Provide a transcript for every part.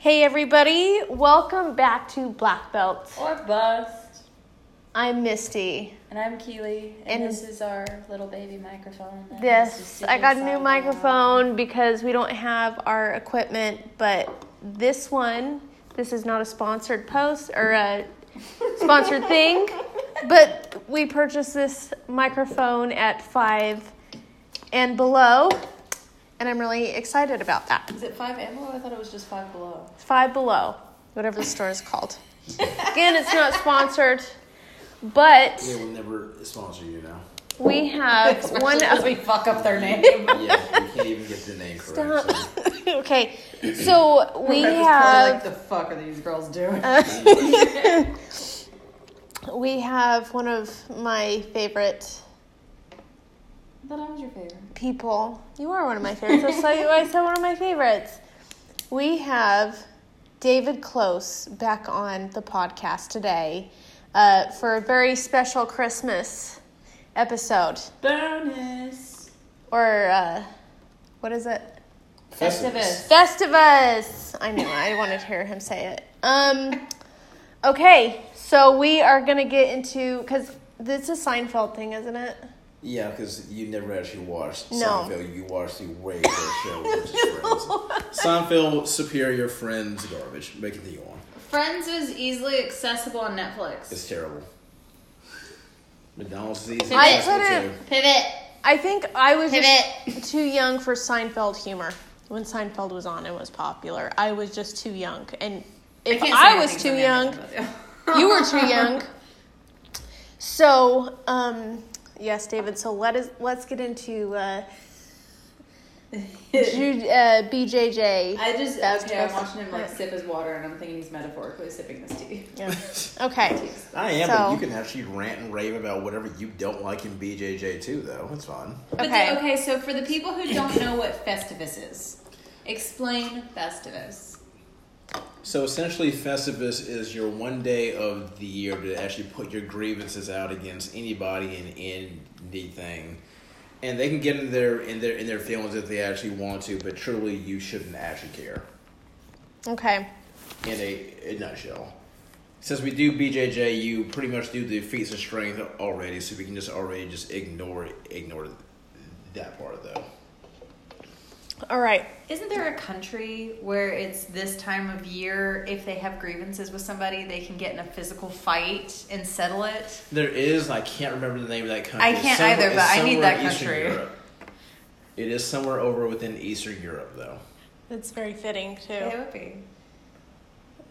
Hey everybody, welcome back to Black Belt. Or bust. I'm Misty. And I'm Keely, and, And- this is our little baby microphone. that has to This I got a new microphone because we don't have our equipment, but this one, this is not a sponsored post or a sponsored thing, but we purchased this microphone at 5 and below, and I'm really excited about that. Is it five ammo? I thought it was just five below. Five Below, whatever the store is called. Again, it's not sponsored, but They will never sponsor you now. we have one as of. we fuck up their name. Yeah, we can't even get the name correct. Stop. so- okay, so we Rebecca's have Like the fuck are these girls doing? we have one of my favorite I thought I was your favorite. people. You are one of my favorites. That's why I said one of my favorites. We have David Close back on the podcast today uh, for a very special Christmas episode. Bonus. Or uh, what is it? Festivus. Festivus. I knew. I wanted to hear him say it. Um, okay, so we are gonna get into because this is a Seinfeld thing, isn't it? Yeah, because you never actually watched No. Seinfeld. You watched the way better show, which is Friends. Seinfeld, superior, Friends, garbage. Make it you on. Friends is easily accessible on Netflix. It's terrible. McDonald's is easy. I accessible couldn't- too. Pivot. I think I was Pivot. just too young for Seinfeld humor when Seinfeld was on and was popular. I was just too young, and if can't I, was too young, you were too young. So, um, yes, David. So let us let's get into uh, Ju- uh, BJJ. I just That's okay. I'm best- watching him like sip his water, and I'm thinking he's metaphorically sipping this tea. Yeah. Okay. I am, So- but you can actually rant and rave about whatever you don't like in BJJ too, though. It's fun. But Okay. the- okay, so for the people who don't know what Festivus is, explain Festivus. So essentially, Festivus is your one day of the year to actually put your grievances out against anybody and anything, and they can get in their in their in their feelings if they actually want to. But truly, you shouldn't actually care. Okay. In a, in a nutshell, since we do BJJ, you pretty much do the feats of strength already, so we can just already just ignore ignore that part though. All right. Isn't there a country where it's this time of year, if they have grievances with somebody, they can get in a physical fight and settle it? There is, I can't remember the name of that country. I can't somewhere- either, it's but I need that Eastern country. Europe. It is somewhere over within Eastern Europe, though. That's very fitting too. It would be.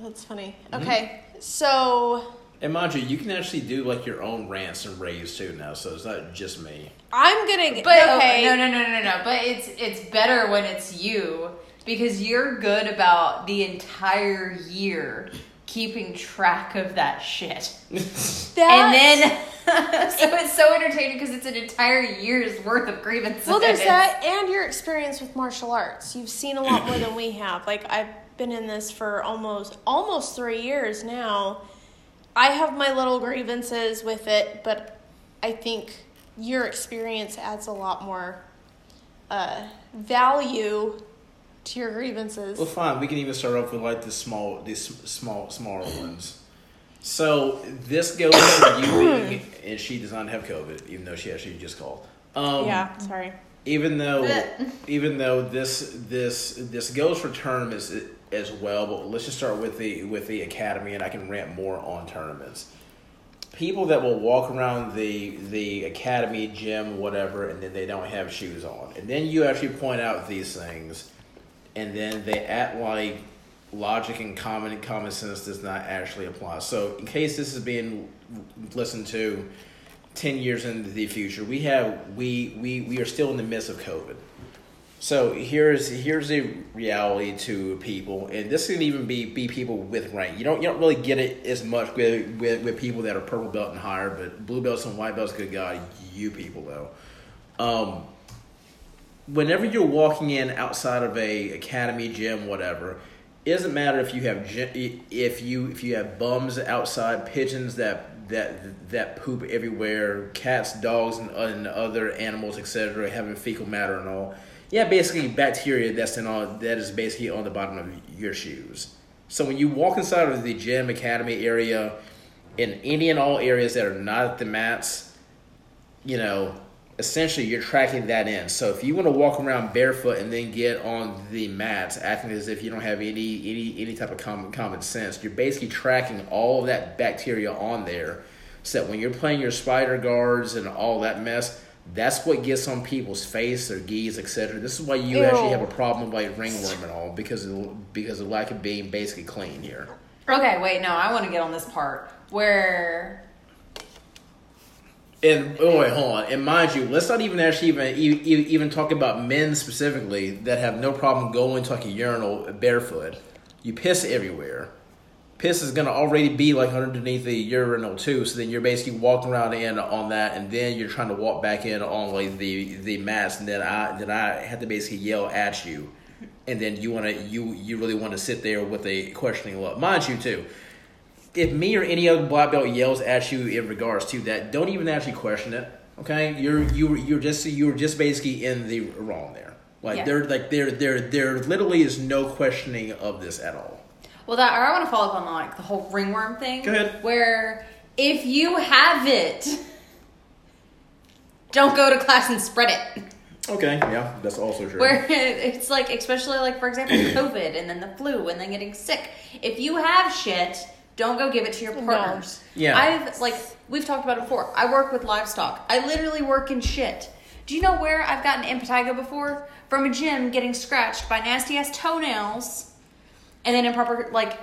That's funny. Mhm. Okay. So And mind you, you can actually do like your own rants and raves too now, so it's not just me. I'm gonna. Get, But okay. no, no, no, no, no. But it's it's better when it's you because you're good about the entire year keeping track of that shit. That's- And then, so it's so entertaining because it's an entire year's worth of grievances. Well, there's that, and your experience with martial arts. You've seen a lot more than we have. Like I've been in this for almost almost three years now. I have my little grievances with it, but I think your experience adds a lot more uh, value to your grievances. Well, fine. We can even start off with like the small, these small, smaller ones. So this goes for you being, and she does not have COVID, even though she actually just called. Um, yeah, sorry. even though even though this this this goes for tournaments as well but let's just start with the with the academy and i can rant more on tournaments. People that will walk around the the academy gym whatever and then they don't have shoes on. And then you actually point out these things and then they act like logic and common common sense does not actually apply. So in case this is being listened to 10 years into the future we have we we, we are still in the midst of covid so here's here's the reality to people and this can even be be people with rank. You don't you don't really get it as much with with, with people that are purple belt and higher but blue belts and white belts good god you people though. Um whenever you're walking in outside of a academy gym whatever it doesn't matter if you have if you if you have bums outside pigeons that that that poop everywhere cats dogs and, and other animals etc having fecal matter and all Yeah, basically bacteria that's in all that is basically on the bottom of your shoes. So when you walk inside of the gym academy area, in any and all areas that are not the mats, you know, essentially you're tracking that in. So if you want to walk around barefoot and then get on the mats, acting as if you don't have any any any type of common common sense, you're basically tracking all of that bacteria on there. So that when you're playing your spider guards and all that mess, that's what gets on people's face, their gis, etc. This is why you Ew. actually have a problem with like ringworm and all because of because of lack of being basically clean here. Okay, wait, no, I want to get on this part where And oh wait, hold on. And mind you, let's not even actually even e- e- even talk about men specifically that have no problem going to like a urinal barefoot. You piss everywhere. Piss is gonna already be like underneath the urinal too. So then you're basically walking around in on that, and then you're trying to walk back in on like the the mats, and then I then I have to basically yell at you, and then you wanna you you really want to sit there with a questioning look. Mind you too if me or any other black belt yells at you in regards to that, don't even actually question it. Okay, you're you you're just you're just basically in the wrong there. Like Yeah. there like there there there literally is no questioning of this at all. Well, that or I want to follow up on like the whole ringworm thing. Go ahead. Where if you have it, don't go to class and spread it. Okay, yeah, that's also true. Where it's like, especially like for example, COVID and then the flu and then getting sick. If you have shit, don't go give it to your No. partners. Yeah. I've like we've talked about it before. I work with livestock. I literally work in shit. Do you know where I've gotten impetigo before? From a gym getting scratched by nasty ass toenails, and then improper like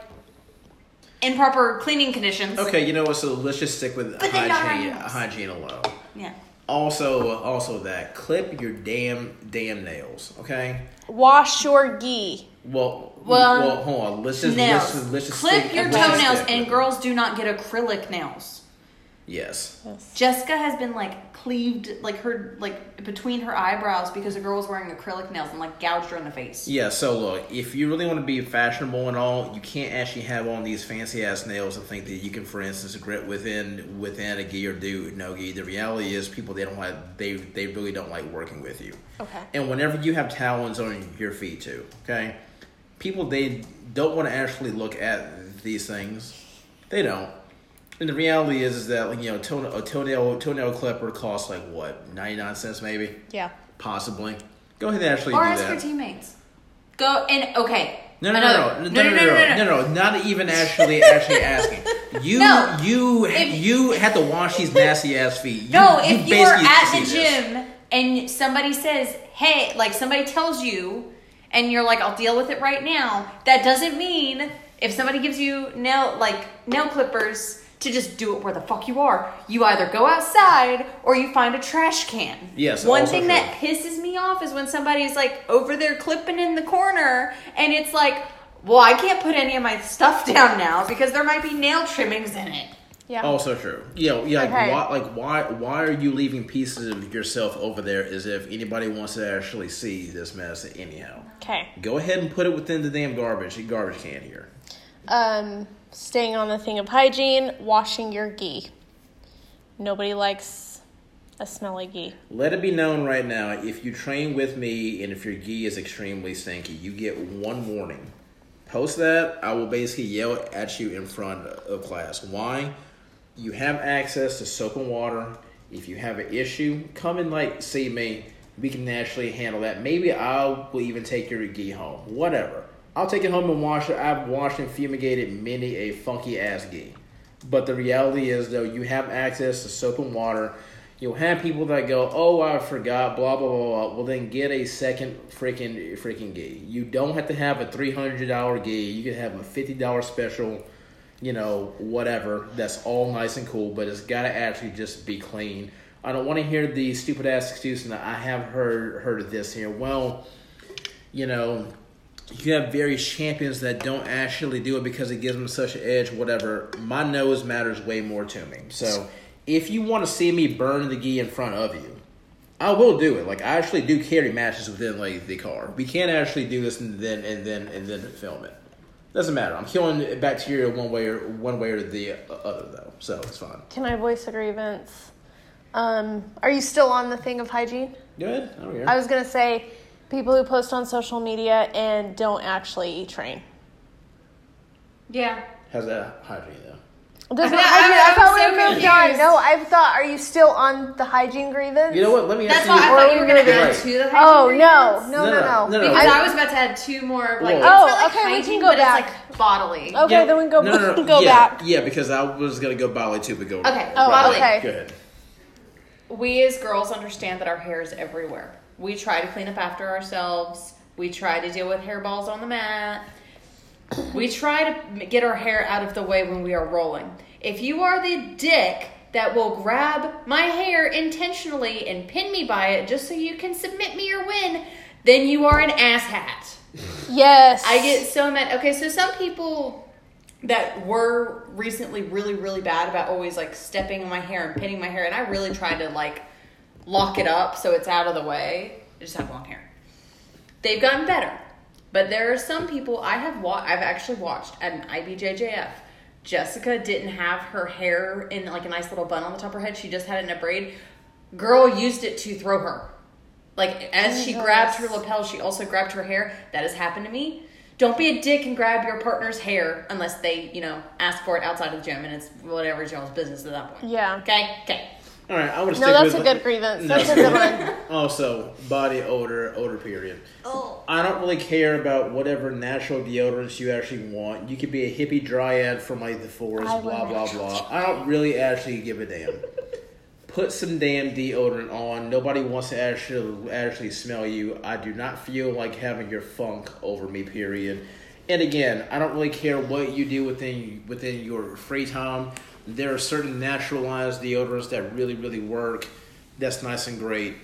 improper cleaning conditions. okay, you know what? So let's just stick with But they're not hygiene animals. hygiene alone. Yeah. Also, also that clip your damn damn nails. Okay. Wash your gi. Well, Well, well, hold on. Let's just nails. let's just, let's just Clip stick- your let's just toenails, stick and it. girls do not get acrylic nails. Yes. Jessica has been like cleaved, like her, like between her eyebrows because the girl was wearing acrylic nails and like gouged her in the face. Yeah, so look, if you really want to be fashionable and all, you can't actually have on these fancy ass nails and think that you can, for instance, grit within within a gi or do no gi. The reality is, people they don't like they they really don't like working with you. Okay. And whenever you have talons on your feet too, okay, people they don't want to actually look at these things. They don't. And the reality is, is that like, you know, toenail, a toenail toenail clipper costs like what ninety nine cents maybe, Yeah. possibly. Go ahead and actually Or do ask that. your teammates. Go and okay. No no, another- no, no, no, no, no, no, no, no, not even actually, actually asking. You, No. you, If- you had to wash these nasty ass feet. You, No, you if you are basically at see the this. gym and somebody says, "Hey," like somebody tells you, and you're like, "I'll deal with it right now," that doesn't mean if somebody gives you nail like nail clippers to just do it where the fuck you are. You either go outside or you find a trash can. Yes, One thing true. that pisses me off is when somebody's like over there clipping in the corner, and it's like. Well, I can't put any of my stuff down now because there might be nail trimmings in it. Yeah. Also true. You know, yeah, like, Okay. why, like why, why are you leaving pieces of yourself over there as if anybody wants to actually see this mess anyhow? Okay. Go ahead and put it within the damn garbage, garbage can here. Um, staying on the thing of hygiene, washing your gi. Nobody likes a smelly gi. Let it be known right now, if you train with me and if your gi is extremely stinky, you get one warning. Post that, I will basically yell at you in front of class. Why? You have access to soap and water. If you have an issue, come and like see me. We can naturally handle that. Maybe I will even take your gi home. Whatever. I'll take it home and wash it. I've washed and fumigated many a funky ass gi. But the reality is, though, you have access to soap and water. You'll have people that go, "Oh, I forgot," blah blah blah. blah. Well, then get a second freaking freaking gi. You don't have to have a three hundred dollar gi. You can have a fifty dollar special. You know, whatever. That's all nice and cool, but it's got to actually just be clean. I don't want to hear the stupid ass excuse, and I have heard heard of this here. Well, you know, you have various champions that don't actually do it because it gives them such an edge, whatever. My nose matters way more to me. So if you want to see me burn the gi in front of you, I will do it. Like I actually do carry matches within like the car. We can't actually do this and then and then and then film it. Doesn't matter. I'm killing bacteria one way or one way or the other though, so it's fine. Can I voice a grievance? Um, are you still on the thing of hygiene? Go ahead. I don't care. I was gonna say, People who post on social media and don't actually train. Yeah. How's that hygiene though? Does I- it I- hygiene? I, I thought was we so moved on. No, I thought. Are you still on the hygiene grievance? You know what? Let me That's ask why I you. Thought you were gonna gonna to the Oh hygiene no, grievance. no, no, No, no. no, no, no. Because I- I, was about to add two more like Whoa. it's Oh, not like okay, we can go but back. It's like bodily. Okay, Yeah. then we can go No, no, no. go yeah, back. Yeah, because I was gonna go bodily too, but go. Okay. Oh, bodily. okay. Go ahead. We as girls understand that our hair is everywhere. We try to clean up after ourselves. We try to deal with hairballs on the mat. We try to get our hair out of the way when we are rolling. If you are the dick that will grab my hair intentionally and pin me by it just so you can submit me your win, then you are an asshat. Yes. I get so mad. Okay, so some people that were recently really, really bad about always like stepping on my hair and pinning my hair, and I really tried to like lock it up so it's out of the way. I just have long hair. They've gotten better, but there are some people I have wa- I've actually watched at an IBJJF. Jessica didn't have her hair in like a nice little bun on the top of her head. She just had it in a braid. Girl used it to throw her. Like as oh she grabbed her lapel, she also grabbed her hair. That has happened to me. Don't be a dick and grab your partner's hair unless they, you know, ask for it outside of the gym and it's whatever y'all's business at that point. Yeah. Okay. Okay. All right, I would. No, that's a good grievance. No. That's a good one. Also, body odor, odor period. Oh. I don't really care about whatever natural deodorants you actually want. You could be a hippie dryad from like the forest, I blah blah blah. I don't really actually give a damn. Put some damn deodorant on. Nobody wants to actually actually smell you. I do not feel like having your funk over me. Period. And again, I don't really care what you do within within your free time. There are certain naturalized deodorants that really really work. That's nice and great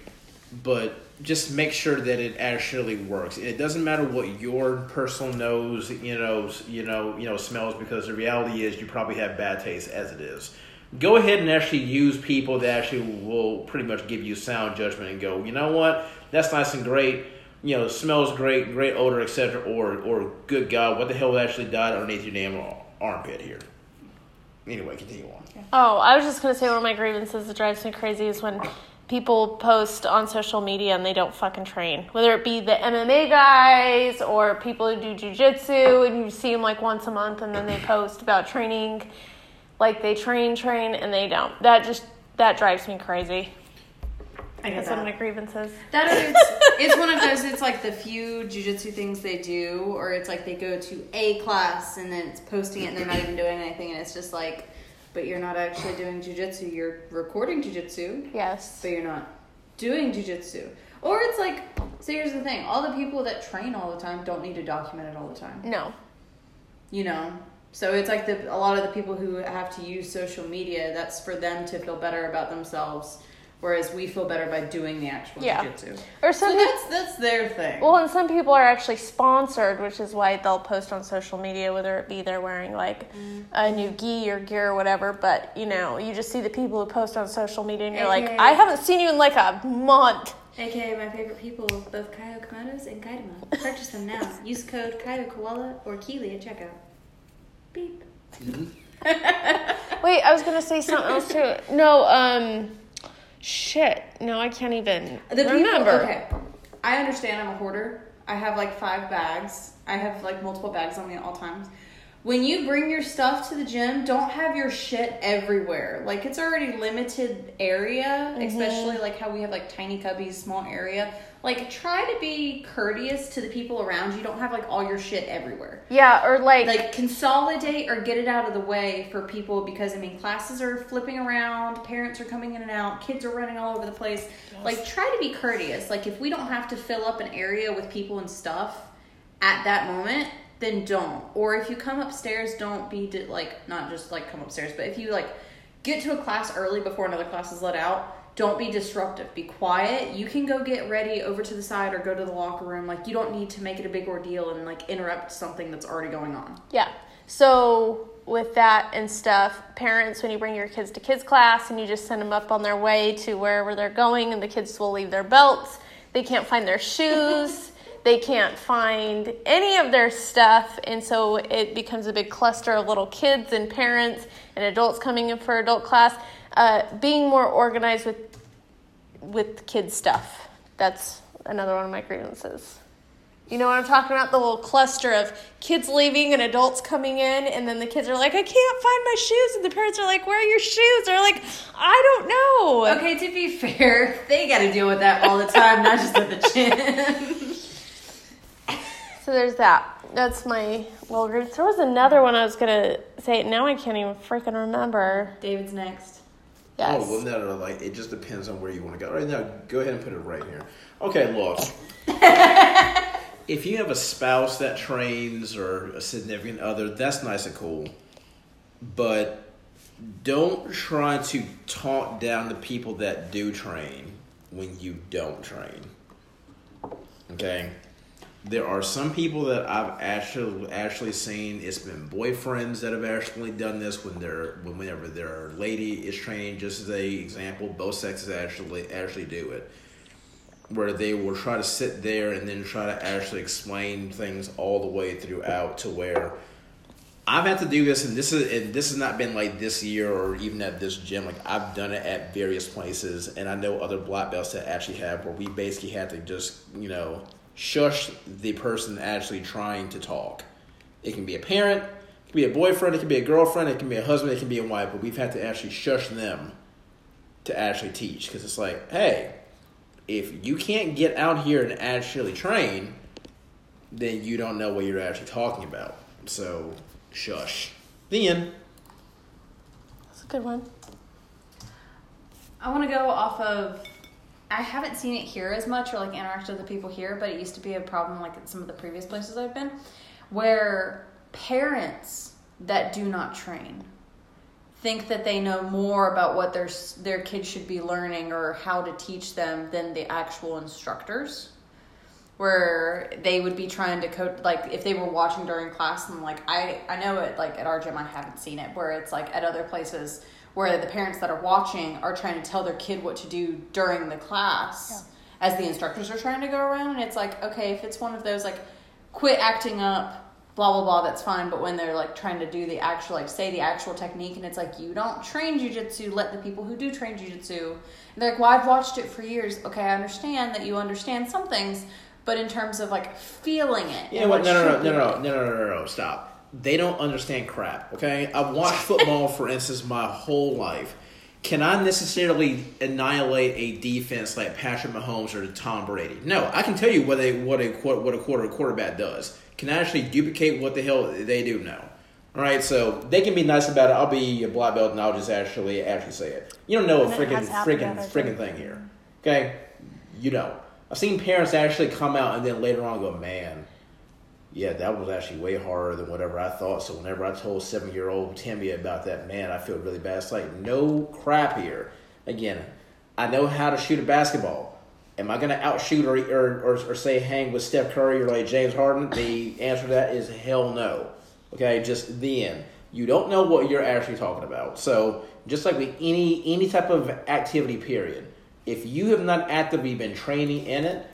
but just make sure that it actually works. It doesn't matter what your personal nose, you know, you know, you know, smells because the reality is you probably have bad taste as it is. Go ahead and actually use people that actually will pretty much give you sound judgment and go, you know what, that's nice and great. You know, smells great, great odor, etc. Or, or good God, what the hell actually died underneath your damn armpit here? Anyway, continue on. Oh, I was just gonna say one of my grievances that drives me crazy is when people post on social media and they don't fucking train. Whether it be the MMA guys or people who do jujitsu, and you see them like once a month, and then they post about training, like they train, train, and they don't. That just that drives me crazy. I get That's one of my grievances. That or it's, it's one of those. It's like the few jujitsu things they do, or it's like they go to a class and then it's posting it and they're not even doing anything, and it's just like, but you're not actually doing jujitsu. You're recording jujitsu, Yes. but you're not doing jujitsu. Or it's like, so here's the thing: all the people that train all the time don't need to document it all the time. No. You know. So it's like the a lot of the people who have to use social media. That's for them to feel better about themselves, whereas we feel better by doing the actual Yeah. jujitsu. Or So some people. that's that's their thing. Well, and some people are actually sponsored, which is why they'll post on social media, whether it be they're wearing like a new gi or gear or whatever. But you know, you just see the people who post on social media, and you're like, I haven't seen you in like a month. AKA my favorite people, both Kyo Komodos and Kaidama. Purchase them now. Use code Kyo Koala or Keely at checkout. Beep. Wait, I was gonna say something else too. No, um, shit. No, I can't even The people, remember. okay. I understand I'm a hoarder. I have like five bags. I have like multiple bags on me at all times. When you bring your stuff to the gym, don't have your shit everywhere. Like it's already limited area, mm-hmm. especially like how we have like tiny cubbies, small area. Like try to be courteous to the people around you. Don't have like all your shit everywhere. Yeah, or like, like consolidate or get it out of the way for people because I mean classes are flipping around, parents are coming in and out, kids are running all over the place. Like try to be courteous. Like if we don't have to fill up an area with people and stuff at that moment, then don't. Or if you come upstairs, don't be di- like not just like come upstairs, but if you like get to a class early before another class is let out, don't be disruptive. Be quiet. You can go get ready over to the side or go to the locker room. Like you don't need to make it a big ordeal and like interrupt something that's already going on. yeah. So with that and stuff, parents, when you bring your kids to kids class and you just send them up on their way to wherever they're going, and the kids will leave their belts, they can't find their shoes. They can't find any of their stuff, and so it becomes a big cluster of little kids and parents and adults coming in for adult class. Uh, being more organized with with kids stuff. That's another one of my grievances. You know what I'm talking about? The little cluster of kids leaving and adults coming in, and then the kids are like, I can't find my shoes. And the parents are like, Where are your shoes? They're like, I don't know. Okay, to be fair, they got to deal with that all the time, not just at the gym. So there's that. That's my little grievance. There was another one I was going to say. Now I can't even freaking remember. David's next. Oh, yes. Oh well, no, no, no, like it just depends on where you want to go. Right now, go ahead and put it right here. Okay, look. if you have a spouse that trains or a significant other, that's nice and cool. But don't try to talk down the people that do train when you don't train. Okay? There are some people that I've actually actually seen. It's been boyfriends that have actually done this when they're when whenever their lady is training. Just as a example, both sexes actually actually do it, where they will try to sit there and then try to actually explain things all the way throughout to where I've had to do this, and this is and this has not been like this year or even at this gym. Like I've done it at various places, and I know other black belts that actually have where we basically had to just you know shush the person actually trying to talk. It can be a parent, it can be a boyfriend, it can be a girlfriend, it can be a husband, it can be a wife, but we've had to actually shush them to actually teach because it's like, hey, if you can't get out here and actually train, then you don't know what you're actually talking about. So, shush. The end. That's a good one. I want to go off of. I haven't seen it here as much or like interact with the people here, but it used to be a problem like at some of the previous places I've been, where parents that do not train think that they know more about what their their kids should be learning or how to teach them than the actual instructors where they would be trying to coach like if they were watching during class and like I I know it like at our gym I haven't seen it where it's like at other places where the parents that are watching are trying to tell their kid what to do during the class as the instructors are trying to go around and it's like okay if it's one of those like quit acting up blah blah blah that's fine but when they're like trying to do the actual like say the actual technique and it's like you don't train jujitsu let the people who do train jujitsu and they're like well I've watched it for years okay I understand that you understand some things but in terms of like feeling it yeah and know what? what No, no, no, no, no, no, no, no, no, no. Stop. They don't understand crap. Okay, I've watched football, for instance, my whole life. Can I necessarily annihilate a defense like Patrick Mahomes or Tom Brady? No, I can tell you what a what a what a quarter quarterback does. Can I actually duplicate what the hell they do No. All right, so they can be nice about it. I'll be a black belt, and I'll just actually actually say it. You don't know a freaking freaking freaking thing here. Okay, you know. I've seen parents actually come out and then later on go, man, yeah, that was actually way harder than whatever I thought. So whenever I told seven year old Timmy about that, man, I feel really bad. It's like no crap here. Again, I know how to shoot a basketball. Am I going to outshoot or, or, or, or say hang with Steph Curry or like James Harden? The answer to that is hell no. Okay, just the end. You don't know what you're actually talking about. So just like with any any type of activity, period. If you have not actively been training in it,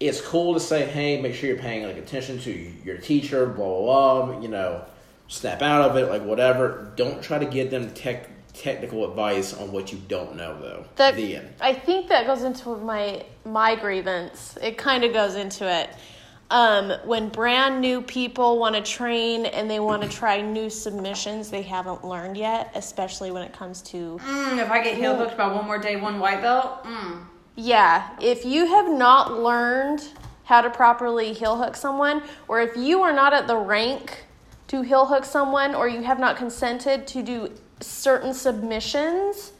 it's cool to say, hey, make sure you're paying like attention to your teacher, blah blah blah. You know, snap out of it, like whatever. Don't try to give them tech technical advice on what you don't know, though. That, the end. I think that goes into my my grievance. It kind of goes into it. Um, when brand new people want to train and they want to try new submissions they haven't learned yet, especially when it comes to Mm, if I get heel hooked by one more day one white belt, mm. Yeah, if you have not learned how to properly heel hook someone, or if you are not at the rank to heel hook someone, or you have not consented to do certain submissions,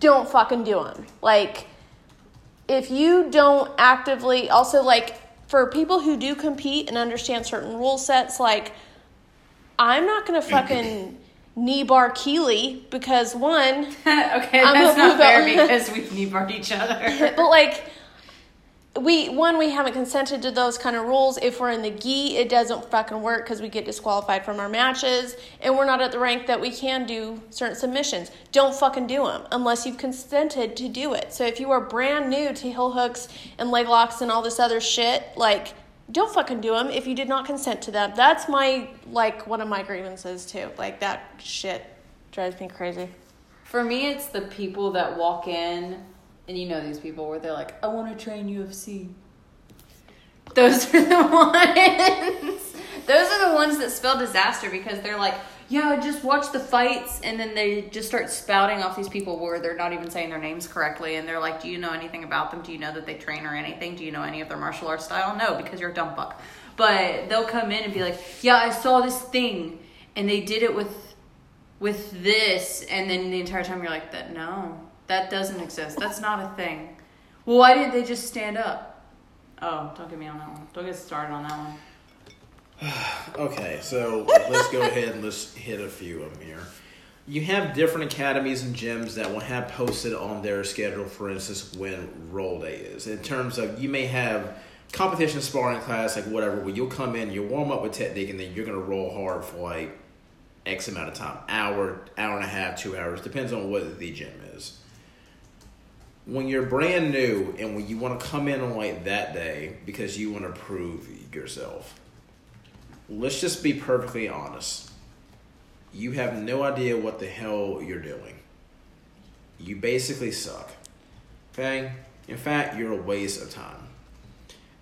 don't fucking do them. Like, if you don't actively, also, like, for people who do compete and understand certain rule sets, like, I'm not gonna fucking knee bar Keely because one, okay, I'm that's not fair because we've knee barred each other. but like we one we haven't consented to those kind of rules. If we're in the gi it doesn't fucking work because we get disqualified from our matches and we're not at the rank that we can do certain submissions. Don't fucking do them unless you've consented to do it. So if you are brand new to heel hooks and leg locks and all this other shit like don't fucking do them if you did not consent to them that's my like one of my grievances too like that shit drives me crazy For me, it's the people that walk in and you know these people where they're like, I want to train UFC. Those are the ones. Those are the ones that spell disaster because they're like, yeah, just watch the fights, and then they just start spouting off these people where they're not even saying their names correctly, and they're like, do you know anything about them? Do you know that they train or anything? Do you know any of their martial arts style? No, because you're a dumb fuck. But they'll come in and be like, yeah, I saw this thing, and they did it with with this, and then the entire time you're like, that no, that doesn't exist. That's not a thing. Well, why didn't they just stand up? Oh, don't get me on that one. Don't get started on that one. Okay, so let's go ahead and let's hit a few of them here. You have different academies and gyms that will have posted on their schedule, for instance, when roll day is. In terms of, you may have competition sparring class, like whatever, where you'll come in, you'll warm up with technique, and then you're going to roll hard for like X amount of time hour, hour and a half, two hours, depends on what the gym is. When you're brand new and when you want to come in on like that day because you want to prove yourself, let's just be perfectly honest. You have no idea what the hell you're doing. You basically suck. Okay? In fact, you're a waste of time.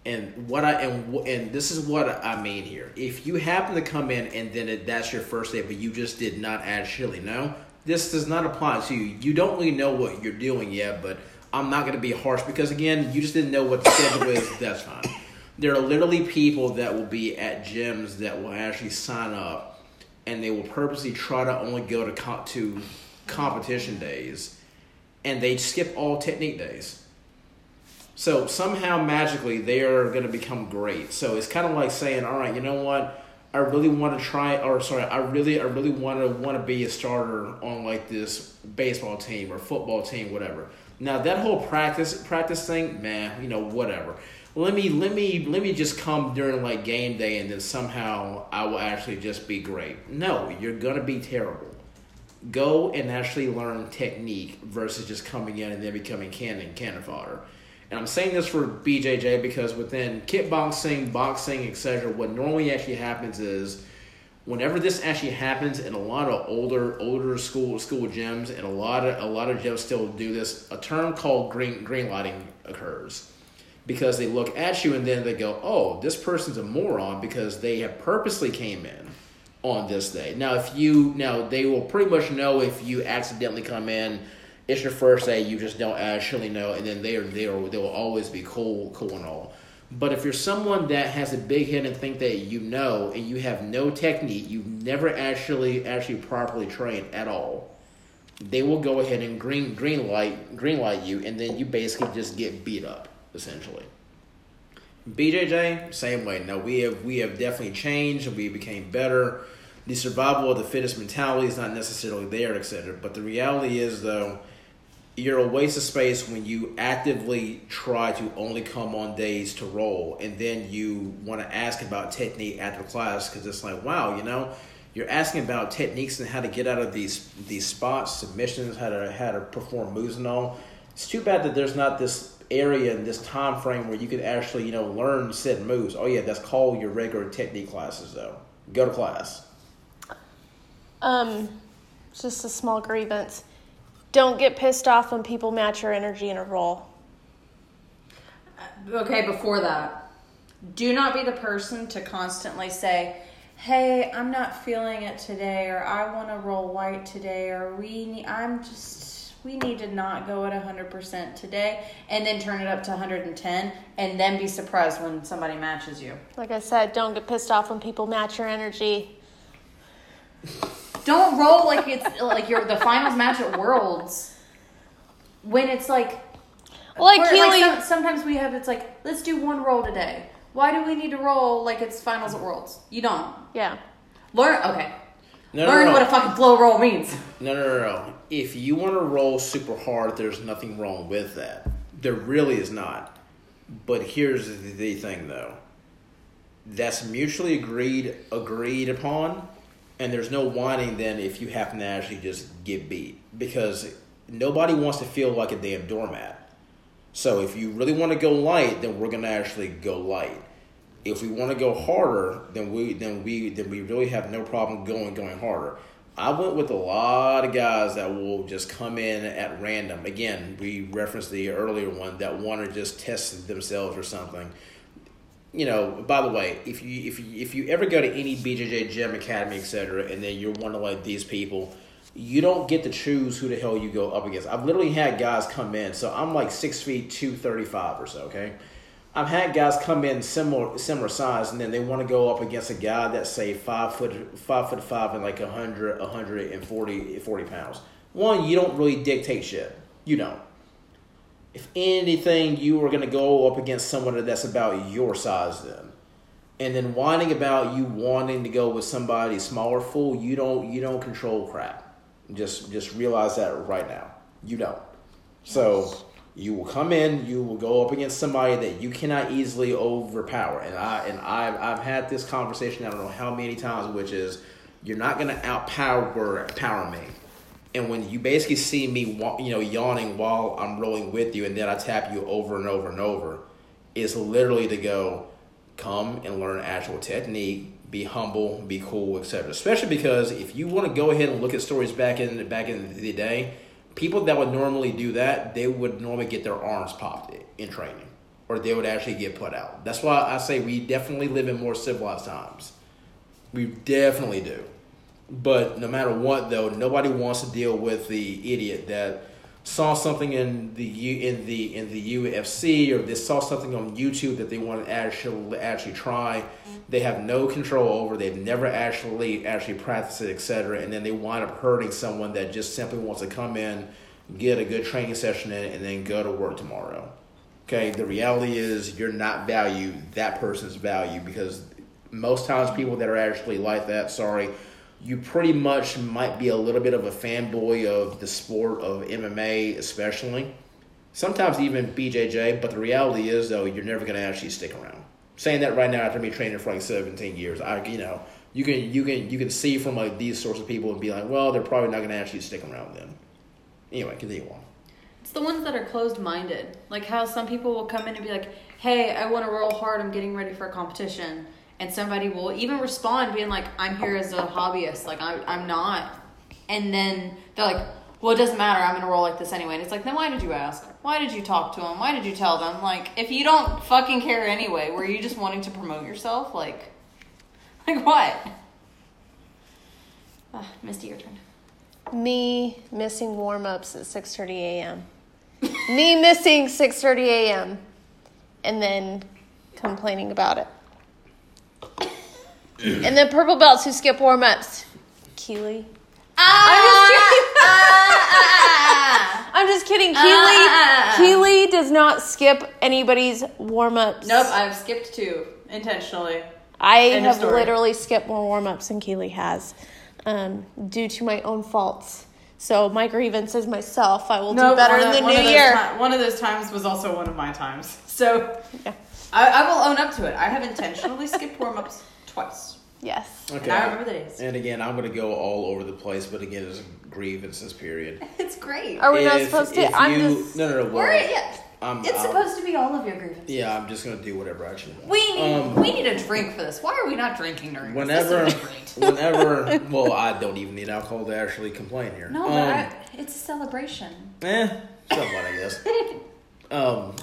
And what I and and this is what I mean here. If you happen to come in and then it, that's your first day, but you just did not add chili, no, this does not apply to you. You don't really know what you're doing yet, but I'm not going to be harsh because again, you just didn't know what the schedule is. That's fine. There are literally people that will be at gyms that will actually sign up, and they will purposely try to only go to to competition days, and they skip all technique days. So somehow magically they are going to become great. So it's kind of like saying, all right, you know what? I really want to try, or sorry, I really, I really want to want to be a starter on like this baseball team or football team, whatever. Now that whole practice practice thing, man, you know, whatever. Let me let me let me just come during like game day, and then somehow I will actually just be great. No, you're gonna be terrible. Go and actually learn technique versus just coming in and then becoming cannon cannon fodder. And I'm saying this for BJJ because within kickboxing, boxing, etc., what normally actually happens is whenever this actually happens in a lot of older older school school gyms and a lot of a lot of gyms still do this, a term called green green lighting occurs. Because they look at you and then they go, "Oh, this person's a moron because they have purposely came in on this day." Now, if you now they will pretty much know if you accidentally come in it's your first day, you just don't actually know, and then they are there, they will always be cool, cool and all. But if you're someone that has a big head and think that you know, and you have no technique, you've never actually actually properly trained at all, they will go ahead and green green light green light you, and then you basically just get beat up essentially. BJJ, same way. No, we have we have definitely changed. And we became better. The survival of the fittest mentality is not necessarily there, etc. But the reality is, though, you're a waste of space when you actively try to only come on days to roll and then you want to ask about technique after class because it's like wow you know you're asking about techniques and how to get out of these these spots submissions how to how to perform moves and all it's too bad that there's not this area in this time frame where you could actually you know learn said moves oh yeah that's called your regular technique classes though go to class Um, just a small grievance. Don't get pissed off when people match your energy in a roll. Okay, before that, do not be the person to constantly say, "Hey, I'm not feeling it today," or "I want to roll white today," or "We, need, I'm just, we need to not go at 100% today," and then turn it up to 110, and then be surprised when somebody matches you. Like I said, don't get pissed off when people match your energy. Don't roll like it's like you're the finals match at Worlds. When it's like, Like or, Keely, some- sometimes we have it's like, let's do one roll today. Why do we need to roll like it's finals at Worlds? You don't yeah. learn. Okay, no, learn no, no. what a fucking flow roll means. No, no, no, no. If you want to roll super hard, there's nothing wrong with that. There really is not. But here's the, thing, though. That's mutually agreed agreed upon, and there's no whining then if you happen to actually just get beat because nobody wants to feel like a damn doormat. So if you really want to go light, then we're gonna actually go light. If we want to go harder, then we then we then we really have no problem going going harder. I went with a lot of guys that will just come in at random. Again, we referenced the earlier one that want to just test themselves or something. You know, by the way, if you if you, if you ever go to any BJJ gym, academy, etc., and then you're one of like these people, you don't get to choose who the hell you go up against. I've literally had guys come in, so I'm like six feet two thirty five or so. Okay, I've had guys come in similar similar size, and then they want to go up against a guy that's say five foot five foot five and like 100, 140 40 pounds. One, you don't really dictate shit. You don't. If anything, you are going to go up against someone that's about your size then. And then whining about you wanting to go with somebody smaller, fool, you don't you don't control crap. Just just realize that right now. You don't. So you will come in, you will go up against somebody that you cannot easily overpower. And I and I've I've had this conversation I don't know how many times, which is you're not gonna outpower power me. And when you basically see me, you know, yawning while I'm rolling with you, and then I tap you over and over and over, is literally to go, come and learn actual technique, be humble, be cool, etc. Especially because if you want to go ahead and look at stories back in back in the day, people that would normally do that, they would normally get their arms popped in training, or they would actually get put out. That's why I say we definitely live in more civilized times. We definitely do. But no matter what, though, nobody wants to deal with the idiot that saw something in the U, in the in the UFC or they saw something on YouTube that they want to actually actually try. They have no control over. They've never actually actually practiced it, etc. And then they wind up hurting someone that just simply wants to come in, get a good training session in, and then go to work tomorrow. Okay, the reality is you're not value that person's value because most times people that are actually like that, sorry, you pretty much might be a little bit of a fanboy of the sport of MMA, especially. Sometimes even BJJ, but the reality is though you're never going to actually stick around. Saying that right now after me training for like 17 years, I you know you can you can you can see from like these sorts of people and be like, well, they're probably not going to actually stick around then. Anyway, continue on. It's the ones that are closed minded, like how some people will come in and be like, "Hey, I want to roll hard. I'm getting ready for a competition." And somebody will even respond being like i'm here as a hobbyist. Like i'm, I'm not. And then they're like well it doesn't matter. I'm gonna roll like this anyway. And it's like then why did you ask? Why did you talk to them why did you tell them? Like if you don't fucking care anyway were you just wanting to promote yourself? Like like what? Uh, misty your turn. Me missing warm-ups at 6.30 a.m me missing 6.30 a.m and then complaining about it and then purple belts who skip warm ups. Keely. Ah! Ah, ah, ah, I'm just kidding. Keely, Ah. Keely does not skip anybody's warm ups. nope i've skipped two intentionally I End have literally skipped more warm ups than Keely has, um, due to my own faults. So my grievance is myself. I will do better one in the new year. ti- one of those times was also one of my times. So Yeah. I, I will own up to it. I have intentionally skipped warm ups twice. Yes. Okay. And I remember the days. And again, I'm going to go all over the place, but again, it's grievances period. It's great. Are we not If- supposed to? if I'm you, just. no, no, no. Well, We're, yeah, I'm, it's I'm- supposed to be all of your grievances. Yeah, I'm just going to do whatever I actually want. We need Um, we need a drink for this. Why are we not drinking during Whenever, this? This would be great. whenever, well, I don't even need alcohol to actually complain here. No, um, but I, it's a celebration. eh, somewhat, I guess. um,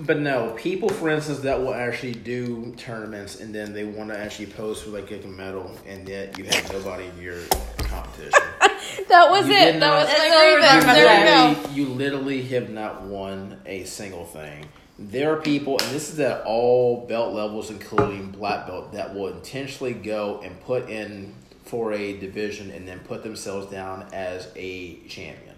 but no, people, for instance, that will actually do tournaments and then they want to actually pose for like a medal, and yet you have nobody in your competition. That was You it. That not- was That's my what we were grievance. There about. we go. you literally have not won a single thing. There are people, and this is at all belt levels, including black belt, that will intentionally go and put in for a division and then put themselves down as a champion.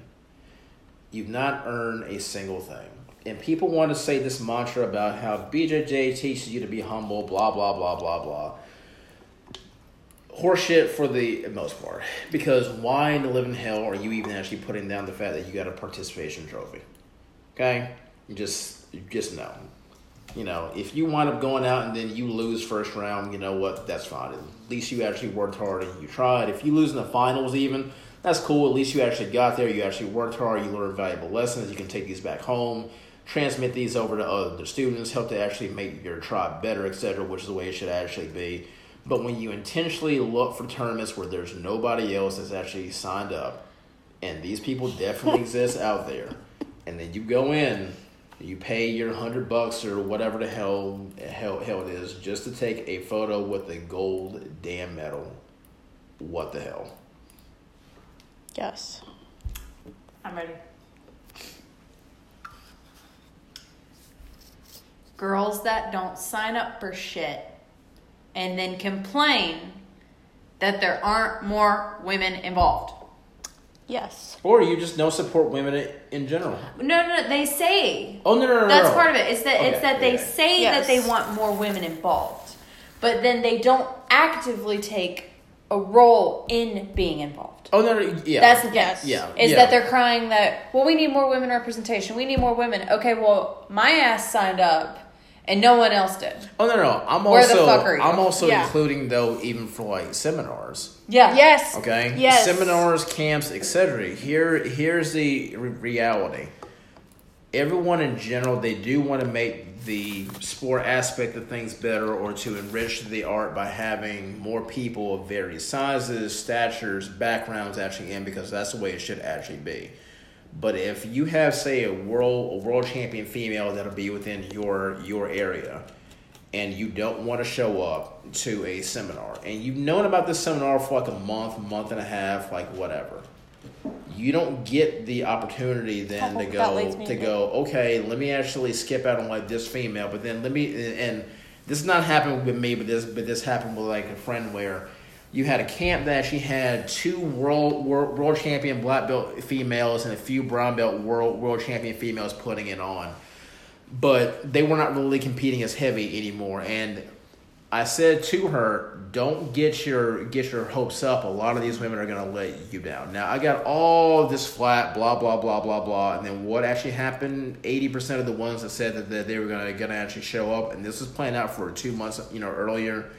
You've not earned a single thing. And people want to say this mantra about how BJJ teaches you to be humble, blah, blah, blah, blah, blah horseshit for the most part. Because why in the living hell are you even actually putting down the fact that you got a participation trophy? Okay, you just you just know. You know, if you wind up going out and then you lose first round, you know what? That's fine. At least you actually worked hard and you tried. If you lose in the finals, even that's cool. At least you actually got there. You actually worked hard. You learned valuable lessons. You can take these back home, transmit these over to other students, help to actually make your tribe better, etc. Which is the way it should actually be. But when you intentionally look for tournaments where there's nobody else that's actually signed up, and these people definitely exist out there, and then you go in, you pay your hundred bucks or whatever the hell, hell hell it is just to take a photo with a gold damn medal. What the hell? Yes. I'm ready. Girls that don't sign up for shit and then complain that there aren't more women involved. Yes. Or you just don't support women in general. No, no, no they say Oh no no no! that's no. part of it. It's that it's Okay, that they say Yes. that they want more women involved, but then they don't actively take a role in being involved. Oh no, no yeah. That's the thing. Yes. Yeah. Is yeah. that they're crying that well we need more women representation. We need more women. Okay, well my ass signed up and no one else did. Oh no no! I'm Where the also fuck are you? I'm also Yeah. including though even for like seminars. Yeah. Yes. Okay. Yes. Seminars, camps, etc. Here, here's the re- reality. Everyone in general, they do want to make the sport aspect of things better, or to enrich the art by having more people of various sizes, statures, backgrounds actually in, because that's the way it should actually be. But if you have, say, a world a world champion female that'll be within your your area, and you don't want to show up to a seminar and you've known about this seminar for like a month, month and a half, like whatever. You don't get the opportunity then to go to to- go, okay, let me actually skip out on like this female, but then let me and this not happened with me, but this but this happened with like a friend where you had a camp that actually had two world world, world champion black belt females and a few brown belt world world champion females putting it on but they were not really competing as heavy anymore. And I said to her, "Don't get your get your hopes up. A lot of these women are going to let you down." Now I got all this flat, blah blah blah blah blah, and then what actually happened? Eighty percent of the ones that said that, that they were going to actually show up, and this was planned out for two months, you know, earlier,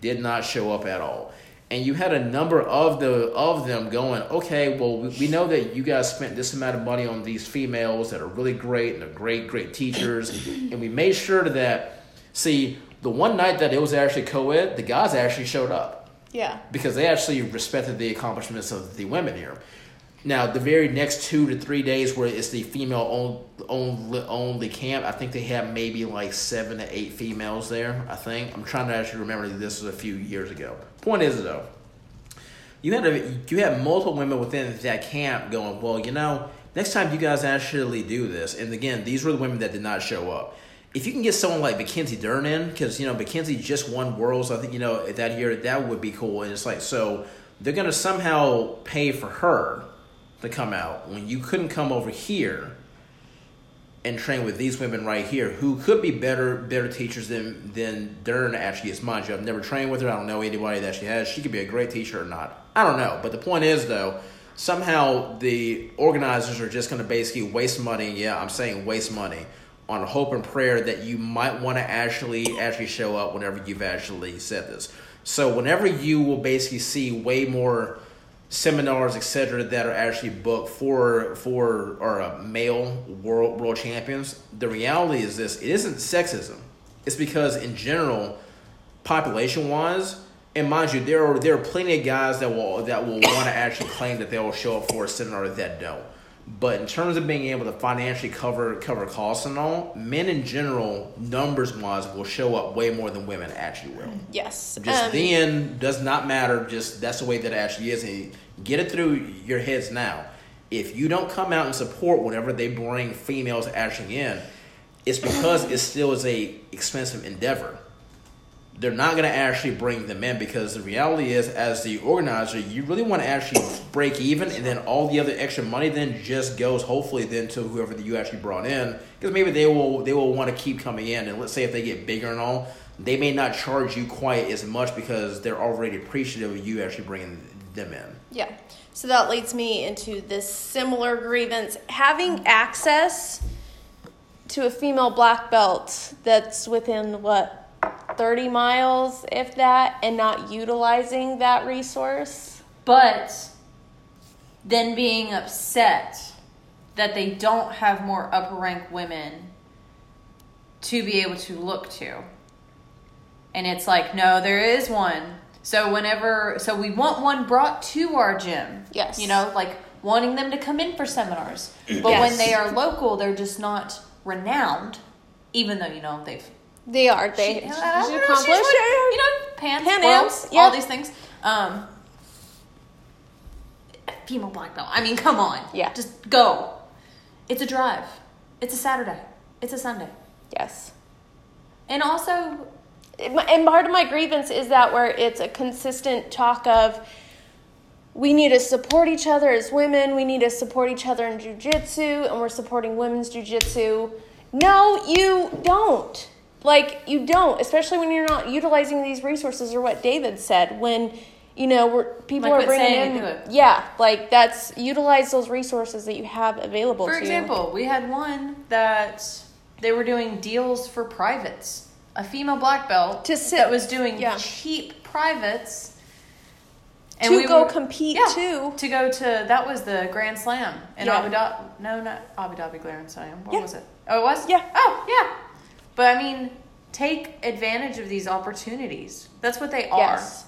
did not show up at all. And you had a number of the of them going, okay, well, we, we know that you guys spent this amount of money on these females that are really great and they're great, great teachers, and we made sure that see the one night that it was actually co-ed, the guys actually showed up Yeah. because they actually respected the accomplishments of the women here. Now, the very next two to three days where it's the female only, only camp, I think they have maybe like seven to eight females there. I think I'm trying to actually remember that this was a few years ago. Point is though, you had a, you had multiple women within that camp going, well, you know, next time you guys actually do this, and again, these were the women that did not show up. If you can get someone like Mackenzie Dern in, because you know Mackenzie just won Worlds, I think you know that year that would be cool. And it's like so they're gonna somehow pay for her to come out when you couldn't come over here and train with these women right here who could be better better teachers than than Dern actually is. Mind you, I've never trained with her. I don't know anybody that she has. She could be a great teacher or not. I don't know. But the point is though, somehow the organizers are just going to basically waste money. Yeah, I'm saying waste money on hope and prayer that you might want to actually actually show up whenever you've actually said this. So whenever you will basically see way more seminars, etc., that are actually booked for for or uh, male world world champions. The reality is this: it isn't sexism. It's because in general, population wise, and mind you, there are there are plenty of guys that will that will want to actually claim that they will show up for a seminar that don't. But in terms of being able to financially cover cover costs and all, men in general, numbers wise, will show up way more than women actually will. Yes. Just Um, then does not matter. Just that's the way that actually is. And get it through your heads now. If you don't come out and support whatever they bring females actually in, it's because it still is a expensive endeavor. They're not going to actually bring them in because the reality is, as the organizer, you really want to actually break even, and then all the other extra money then just goes hopefully then to whoever that you actually brought in because maybe they will they will want to keep coming in, and let's say if they get bigger and all, they may not charge you quite as much because they're already appreciative of you actually bringing them in. Yeah. So that leads me into this similar grievance. Having access to a female black belt that's within what 30 miles if that and not utilizing that resource. But then being upset that they don't have more upper rank women to be able to look to. And it's like, no, there is one. So whenever, so we want one brought to our gym. Yes. You know, like wanting them to come in for seminars. But Yes. when they are local, they're just not renowned, even though, you know, they've They are. They she- uh, she's accomplished. what- you know, pants, Pan Pan Ams, yeah. all these things. Um, female black belt. I mean, come on. Yeah. Just go. It's a drive. It's a Saturday. It's a Sunday. Yes. And also, and part of my grievance is that where it's a consistent talk of we need to support each other as women we need to support each other in jujitsu and we're supporting women's jujitsu no you don't like you don't especially when you're not utilizing these resources or what david said when you know we're people Like are bringing in yeah like that's utilize those resources that you have available to for example, we had one that they were doing deals for privates. A female black belt To sit- that was doing yeah. cheap privates. you to go compete yeah, too to go to that was the Grand Slam in Yeah. Abu Dhabi. No, not Abu Dhabi Grand Slam. What was it? Oh, it was. Yeah. Oh, yeah. But I mean, take advantage of these opportunities. That's what they are. yes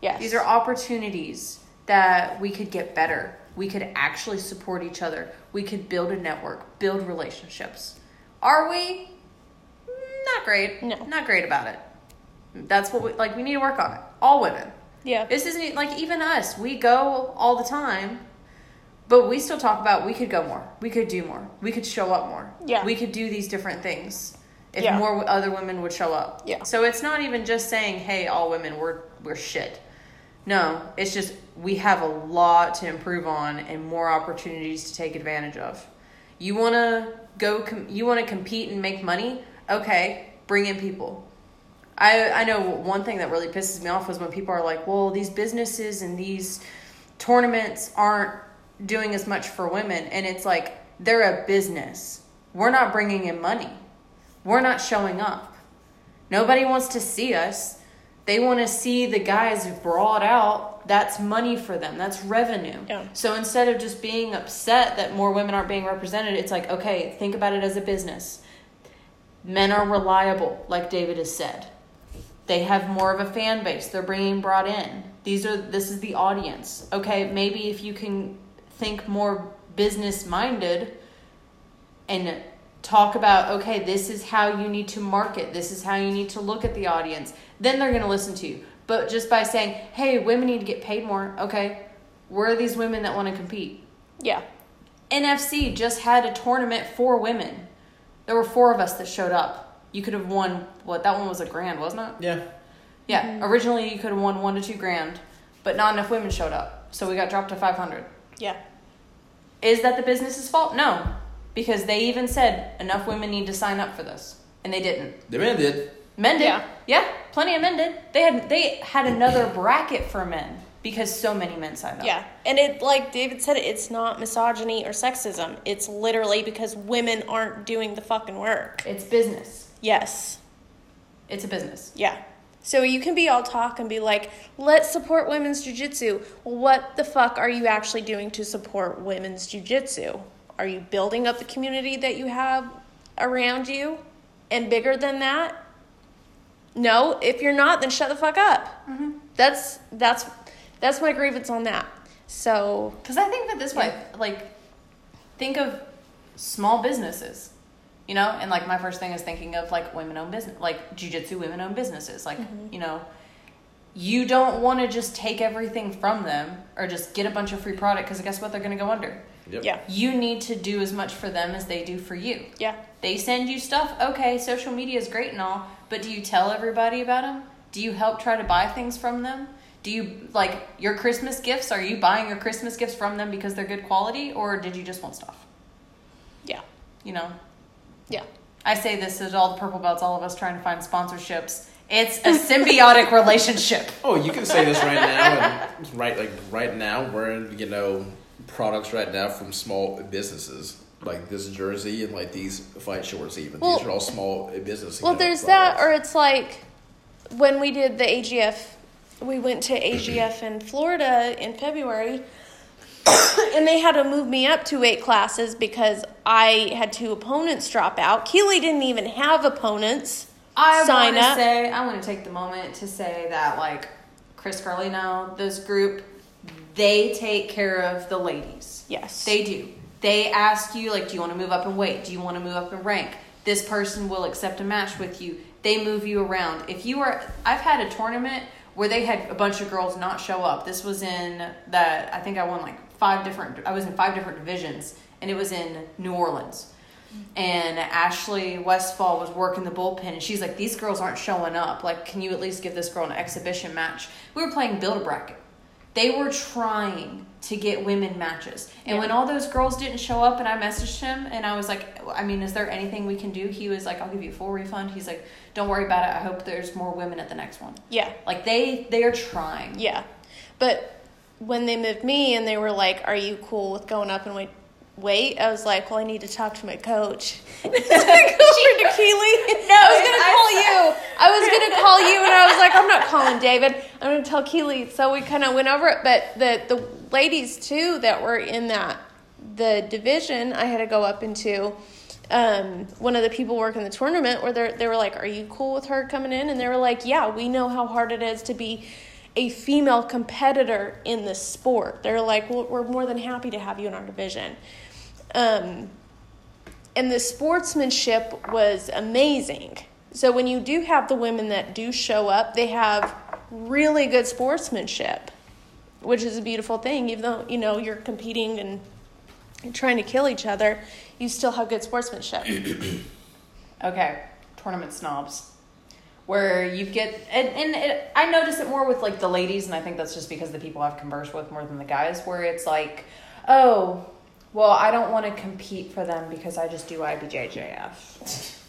yes These are opportunities that we could get better. We could actually support each other. We could build a network, build relationships. Are we? Mm, not great. No. Not great about it. That's what we like. We need to work on it. All women. yeah This isn't like even us. We go all the time, but we still talk about we could go more. We could do more. We could show up more. Yeah. We could do these different things if Yeah. more other women would show up. Yeah. So it's not even just saying, "Hey, all women, we're we're shit." No, it's just we have a lot to improve on and more opportunities to take advantage of. You want to go com- you want to compete and make money? Okay, bring in people. I I know one thing that really pisses me off was when people are like, "Well, these businesses and these tournaments aren't doing as much for women." And it's like, they're a business. We're not bringing in money. We're not showing up. Nobody wants to see us. They want to see the guys brought out. That's money for them. That's revenue. Yeah. So instead of just being upset that more women aren't being represented, it's like, okay, think about it as a business. Men are reliable, like David has said. They have more of a fan base. They're bringing brought in. These are this is the audience. Okay, maybe if you can think more business minded and talk about okay, this is how you need to market. This is how you need to look at the audience. Then they're going to listen to you. But just by saying, "Hey, women need to get paid more." Okay, where are these women that want to compete? yeah NFC just had a tournament for women. There were four of us that showed up. You could have won what that one was a grand, wasn't it? Yeah. Yeah. Mm-hmm. Originally you could have won one to two grand, but not enough women showed up. So we got dropped to five hundred. yeah Is that the business's fault? No. Because they even said enough women need to sign up for this. And they didn't. The man did. Men did. Yeah. Yeah. Plenty of men did. They had they had another bracket for men because so many men signed up. Yeah, and it like David said, it's not misogyny or sexism. It's literally because women aren't doing the fucking work. It's business. Yes, It's a business. yeah. So you can be all talk and be like, let's support women's jujitsu. Well, what the fuck are you actually doing to support women's jujitsu? Are you building up the community that you have around you and bigger than that? No, if you're not, then shut the fuck up. Mm-hmm. That's that's that's my grievance on that. So Because I think that this way, like, think of small businesses, you know, and like my first thing is thinking of like women owned business, like jujitsu women owned businesses. Like, mm-hmm. you know, you don't want to just take everything from them or just get a bunch of free product because guess what? They're going to go under. Yep. yeah, You need to do as much for them as they do for you. yeah. They send you stuff. Okay, social media is great and all, but do you tell everybody about them? Do you help try to buy things from them? Do you like your Christmas gifts? Are you buying your Christmas gifts from them because they're good quality, or did you just want stuff? Yeah. You know, Yeah. I say this as all the purple belts, all of us trying to find sponsorships. It's a symbiotic relationship. Oh, you can say this right now, and right like right now, we're in you know products right now from small businesses like this jersey and like these fight shorts. Even Well- these are all small businesses. Well, there's that, or it's like when we did the AGF, we went to AGF in Florida in February, and they had to move me up to eight classes because I had two opponents drop out. Keeley didn't even have opponents. I sign want to up. say I want to take the moment to say that like Chris Carlino, this group, they take care of the ladies. yes. They do. They ask you like, do you want to move up in weight? Do you want to move up in rank? This person will accept a match with you. They move you around. If you are, I've had a tournament where they had a bunch of girls not show up. This was in that I think I won like five different. I was in five different divisions, and it was in New Orleans. And Ashley Westfall was working the bullpen, and she's like, "These girls aren't showing up. Like, can you at least give this girl an exhibition match?" We were playing build a bracket. They were trying to get women matches. And Yeah. when all those girls didn't show up and I messaged him and I was like, I mean, is there anything we can do? He was like, I'll give you a full refund. He's like, don't worry about it. I hope there's more women at the next one. yeah. Like they they are trying. Yeah. But when they moved me and they were like, Are you cool with going up and weight? Wait, I was like, well, I need to talk to my coach. Go over to Keely. No, I was gonna call you. I was gonna call you, and I was like, I'm not calling David. I'm gonna tell Keely. So we kind of went over it. But the the ladies too that were in that the division, I had to go up into. Um, one of the people working the tournament, where they they were like, "Are you cool with her coming in?" And they were like, "Yeah, we know how hard it is to be a female competitor in this sport." They're like, well, "We're more than happy to have you in our division." Um, and the sportsmanship was amazing. So when you do have the women that do show up, they have really good sportsmanship, which is a beautiful thing. Even though you know you're competing and trying to kill each other, you still have good sportsmanship. Okay, tournament snobs. Where you get, and, and it, I notice it more with like the ladies, and I think that's just because the people I've conversed with more than the guys, where it's like, oh, well, I don't want to compete for them because I just do IBJJF.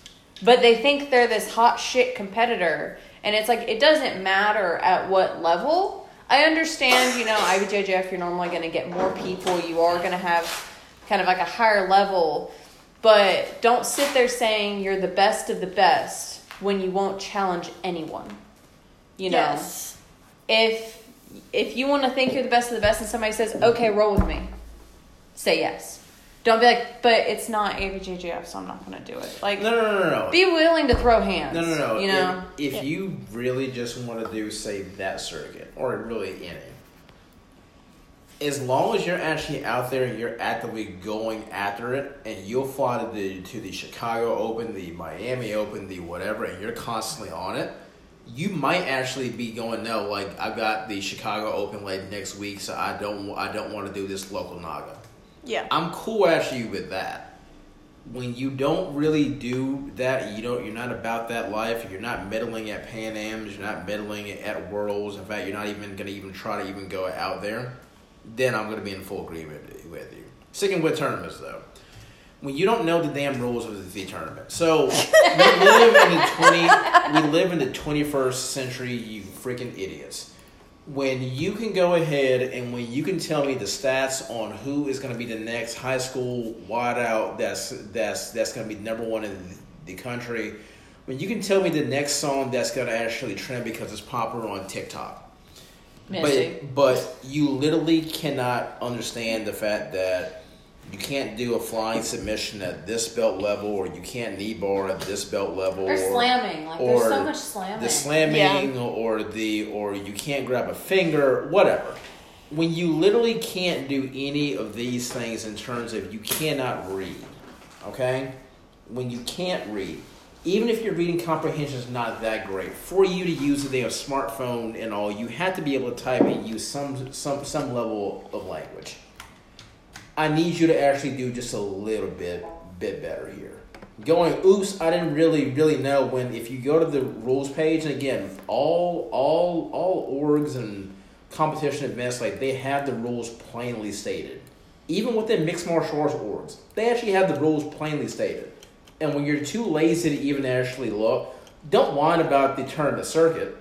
but they think they're this hot shit competitor, and it's like, it doesn't matter at what level. I understand, you know, IBJJF, you're normally going to get more people, you are going to have kind of like a higher level, but don't sit there saying you're the best of the best when you won't challenge anyone. You know, Yes. if if you want to think you're the best of the best and somebody says, "Okay, roll with me," say yes. Don't be like, "But it's not IBJJF, so I'm not going to do it." Like, No, no, no, no, no. be willing to throw hands. No, no, no. You know, If, if Yeah. you really just want to do, say, that circuit, or really any, as long as you're actually out there and you're actively going after it, and you'll fly to the to the Chicago Open, the Miami Open, the whatever, and you're constantly on it, you might actually be going, no, like I've got the Chicago Open like next week, so I don't I don't want to do this local Naga. Yeah. I'm cool actually with that. When you don't really do that, you don't. You're not about that life. You're not medaling at Pan Am's. You're not medaling at Worlds. In fact, you're not even to even try to even go out there. Then I'm to be in full agreement with you. Sticking with tournaments though, when you don't know the damn rules of the tournament, so we live in the twenty. We live in the 21st century. You freaking idiots when you can go ahead and when you can tell me the stats on who is going to be the next high school wideout that's that's that's going to be number one in the country, when you can tell me the next song that's going to actually trend because it's popular on TikTok, but but you literally cannot understand the fact that you can't do a flying submission at this belt level, or you can't knee bar at this belt level, Or or slamming. Like, there's so much slamming. The slamming, or the or you can't grab a finger, whatever. When you literally can't do any of these things in terms of you cannot read, okay? When you can't read, even if your reading comprehension is not that great, for you to use a damn smartphone and all, you have to be able to type and use some some some level of language. I need you to actually do just a little bit bit better here. Going, oops, I didn't really really know when if you go to the rules page and again, all all all orgs and competition events like they have the rules plainly stated. Even within mixed martial arts orgs, they actually have the rules plainly stated. And when you're too lazy to even actually look, don't whine about the turn tournament circuit.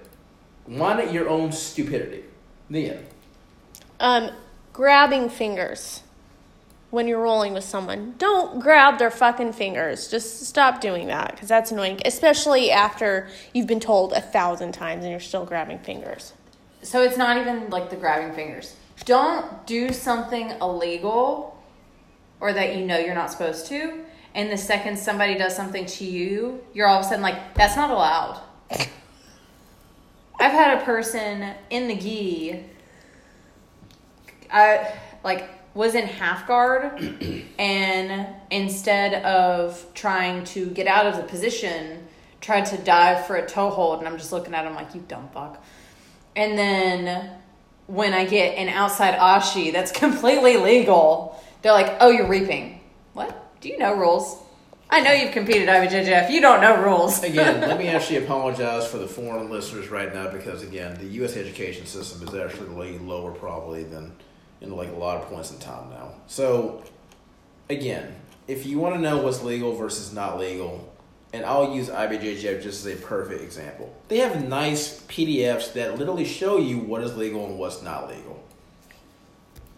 Whine at your own stupidity. The end. Um, grabbing fingers when you're rolling with someone. Don't grab their fucking fingers. Just stop doing that because that's annoying, especially after you've been told a thousand times and you're still grabbing fingers. So it's not even like the grabbing fingers. Don't do something illegal or that you know you're not supposed to and the second somebody does something to you, you're all of a sudden like, that's not allowed. I've had a person in the gi, I like was in half guard, and instead of trying to get out of the position, tried to dive for a toe hold, and I'm just looking at him like, you dumb fuck. And then when I get an outside ashi that's completely legal, they're like, oh, you're reaping. What? Do you know rules? I know you've competed IBJJF. You don't know rules. Again, let me actually apologize for the foreign listeners right now because again, the U.S. education system is actually way lower probably than in like a lot of points in time now. So, again, if you want to know what's legal versus not legal, and I'll use IBJJF just as a perfect example. They have nice PDFs that literally show you what is legal and what's not legal.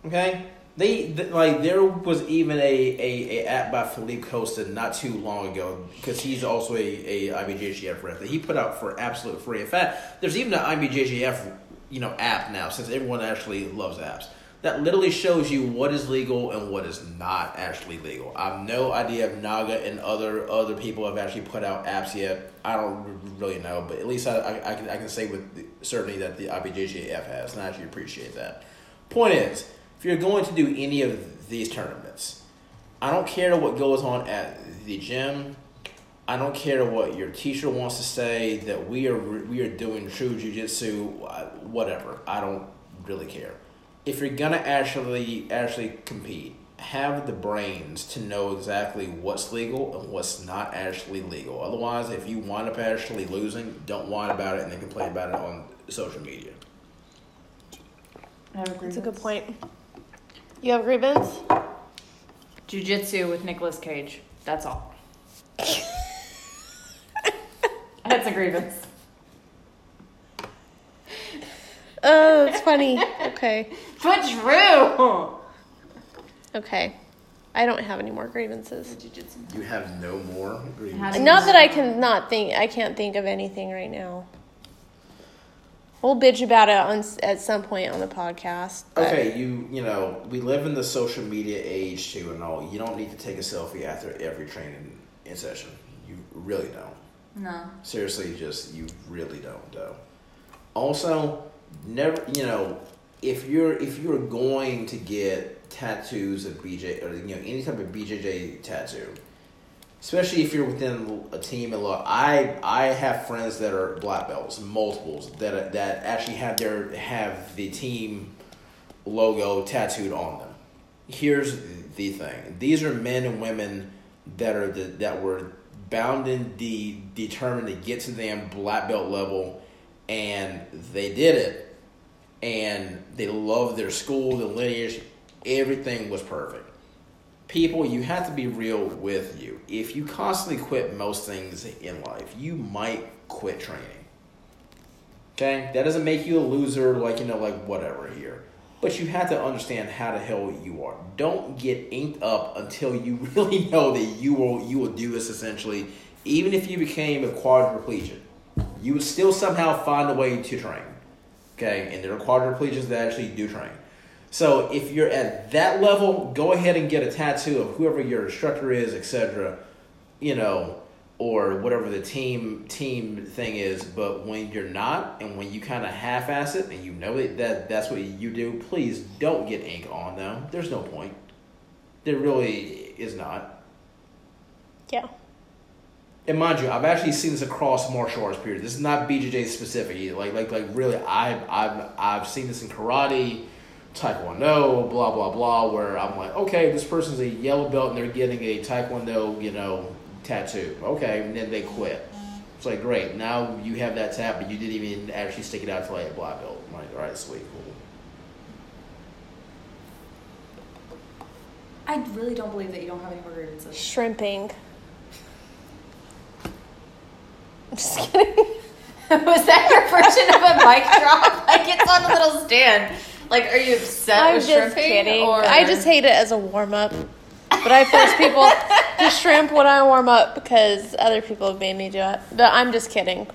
Okay, they th- like there was even a, a, a app by Philippe Costa not too long ago because he's also a, a IBJJF rep that he put out for absolute free. In fact, there's even an IBJJF you know app now since everyone actually loves apps that literally shows you what is legal and what is not actually legal. I have no idea if Naga and other other people have actually put out apps yet. I don't really know, but at least I, I, I can I can say with certainty that the IBJJF has, and I actually appreciate that. Point is, if you're going to do any of these tournaments, I don't care what goes on at the gym. I don't care what your teacher wants to say that we are we are doing true jujitsu, whatever. I don't really care if you're gonna actually actually compete, have the brains to know exactly what's legal and what's not actually legal. Otherwise, if you wind up actually losing, don't whine about it and then complain about it on social media. That's a good point. You have a grievance? Jiu-jitsu with Nicolas Cage. That's all. That's a grievance. Oh, it's funny. Okay. But true. Okay. I don't have any more grievances. You have no more grievances. Not that I can not think. I can't think of anything right now. We'll bitch about it on at some point on the podcast. Okay, you you know we live in the social media age too, and all. You don't need to take a selfie after every training in session. You really don't. No. Seriously, just you really don't though. Also, never you know if you're if you're going to get tattoos of BJ or you know any type of BJJ tattoo, especially if you're within a team and law. I I have friends that are black belts, multiples that that actually have their have the team logo tattooed on them. Here's the thing: these are men and women that are the, that were bound and de- determined to get to them black belt level, and they did it, and they loved their school, the lineage, everything was perfect. People, you have to be real with you. If you constantly quit most things in life, you might quit training. Okay, that doesn't make you a loser, like you know, like whatever here. But you have to understand how the hell you are. Don't get inked up until you really know that you will you will do this essentially. Even if you became a quadriplegic, you would still somehow find a way to train. Okay, and there are quadriplegics that actually do train. So if you're at that level, go ahead and get a tattoo of whoever your instructor is, etc. You know, or whatever the team team thing is. But when you're not, and when you kind of half-ass it, and you know that, that that's what you do, please don't get ink on them. There's no point. There really is not. Yeah. And mind you, I've actually seen this across martial arts. Period. This is not BJJ specific. Either. Like, like, like, really, I've, I've, I've seen this in karate, taekwondo, blah, blah, blah. Where I'm like, okay, this person's a yellow belt and they're getting a taekwondo, you know, tattoo. Okay, and then they quit. It's like, great. Now you have that tat, but you didn't even actually stick it out to like a black belt. I'm like, all right, sweet, cool. I really don't believe that you don't have any more grievances. Shrimping. I'm just kidding. Was that your version of a mic drop? Like it's on a little stand. Like, are you upset I'm with just shrimping? kidding. Or... I just hate it as a warm up. But I force people to shrimp when I warm up because other people have made me do it. But I'm just kidding.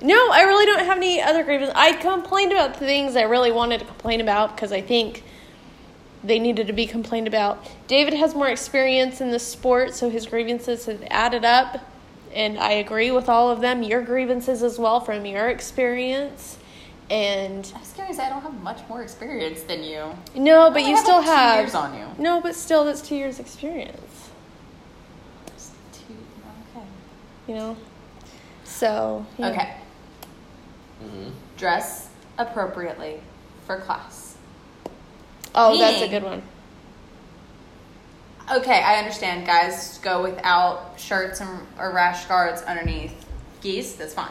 No, I really don't have any other grievances. I complained about the things I really wanted to complain about because I think they needed to be complained about. David has more experience in the sport, so his grievances have added up, and I agree with all of them. Your grievances as well from your experience, and I'm scared to say I don't have much more experience than you. no, but you have, still like, two have years on you. No, but still, that's two years experience. Just two- Okay. You know, so yeah. Okay. Mhm. Dress appropriately for class. Oh, that's a good one. Okay, I understand. Guys go without shirts and, or rash guards underneath gis. That's fine.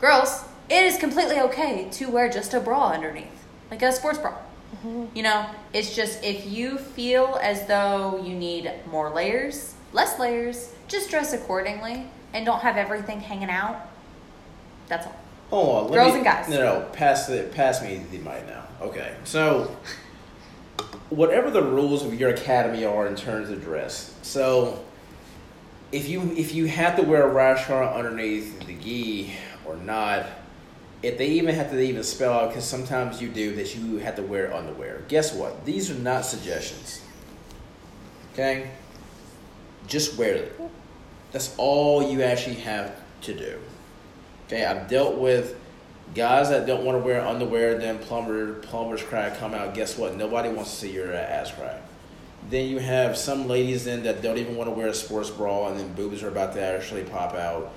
Girls, it is completely okay to wear just a bra underneath, like a sports bra. Mm-hmm. You know, it's just if you feel as though you need more layers, less layers, just dress accordingly and don't have everything hanging out. That's all. Hold on, let Girls me- and guys. No, no, pass the pass me the mic now. Okay, so whatever the rules of your academy are in terms of dress, so if you if you have to wear a rash guard underneath the gi or not, if they even have to even spell out because sometimes you do that you have to wear underwear. Guess what? These are not suggestions. Okay, just wear it. That's all you actually have to do. Okay, I've dealt with guys that don't want to wear underwear, then plumber plumber's crack come out. Guess what? Nobody wants to see your ass crack. Then you have some ladies then that don't even want to wear a sports bra, and then boobs are about to actually pop out.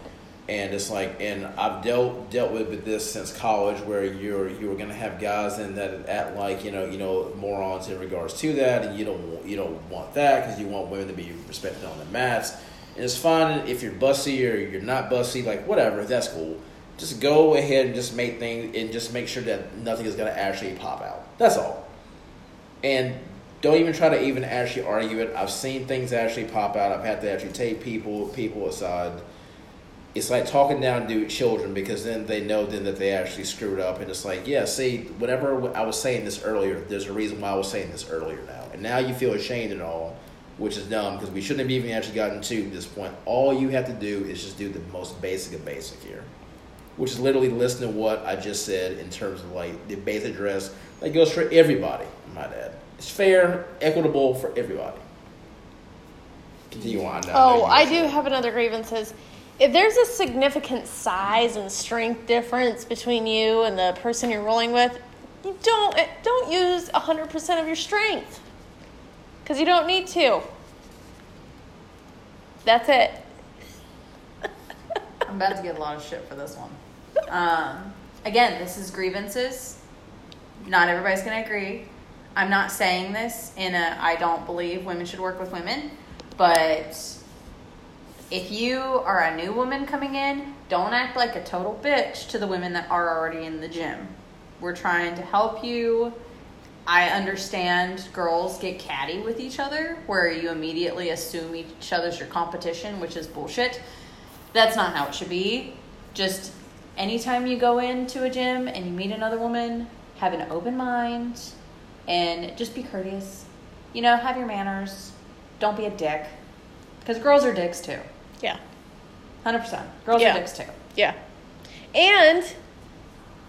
And it's like, and I've dealt dealt with, this since college, where you're you're gonna have guys in that act like you know you know morons in regards to that, and you don't you don't want that because you want women to be respected on the mats. And it's fine if you're bussy or you're not bussy, like whatever, that's cool. Just go ahead and just make things and just make sure that nothing is gonna actually pop out. That's all. And don't even try to even actually argue it. I've seen things actually pop out. I've had to actually take people people aside. It's like talking down to children because then they know then that they actually screwed up, and it's like, yeah, see, whenever I was saying this earlier, there's a reason why I was saying this earlier now, and now you feel ashamed and all, which is dumb because we shouldn't have even actually gotten to this point. All you have to do is just do the most basic of basic here, which is literally listen to what I just said in terms of like the base address that goes for everybody. I might add, it's fair, equitable for everybody. Continue on. now. Oh, I do have another grievances. If there's a significant size and strength difference between you and the person you're rolling with, you don't eh, don't use 100% of your strength. Cuz you don't need to. That's it. I'm about to get a lot of shit for this one. Um, again, this is grievances. Not everybody's going to agree. I'm not saying this in a I don't believe women should work with women, but if you are a new woman coming in, don't act like a total bitch to the women that are already in the gym. We're trying to help you. I understand girls get catty with each other, where you immediately assume each other's your competition, which is bullshit. That's not how it should be. Just anytime you go into a gym and you meet another woman, have an open mind and just be courteous. You know, have your manners. Don't be a dick. Because girls are dicks too. Yeah. 100%. Girls Yeah. are dicks too. Yeah. And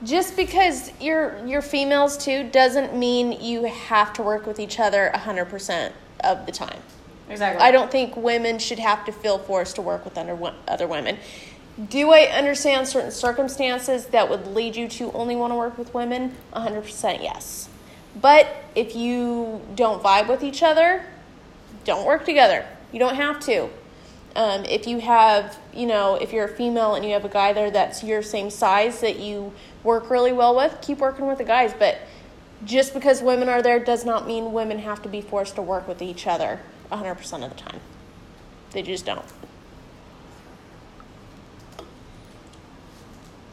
just because you're you're females too doesn't mean you have to work with each other 100% of the time. Exactly. I don't think women should have to feel forced to work with under, other women. Do I understand certain circumstances that would lead you to only want to work with women? 100% yes. But if you don't vibe with each other, don't work together. You don't have to. Um, if you have, you know, if you're a female and you have a guy there that's your same size that you work really well with, keep working with the guys. But just because women are there does not mean women have to be forced to work with each other 100% of the time. They just don't.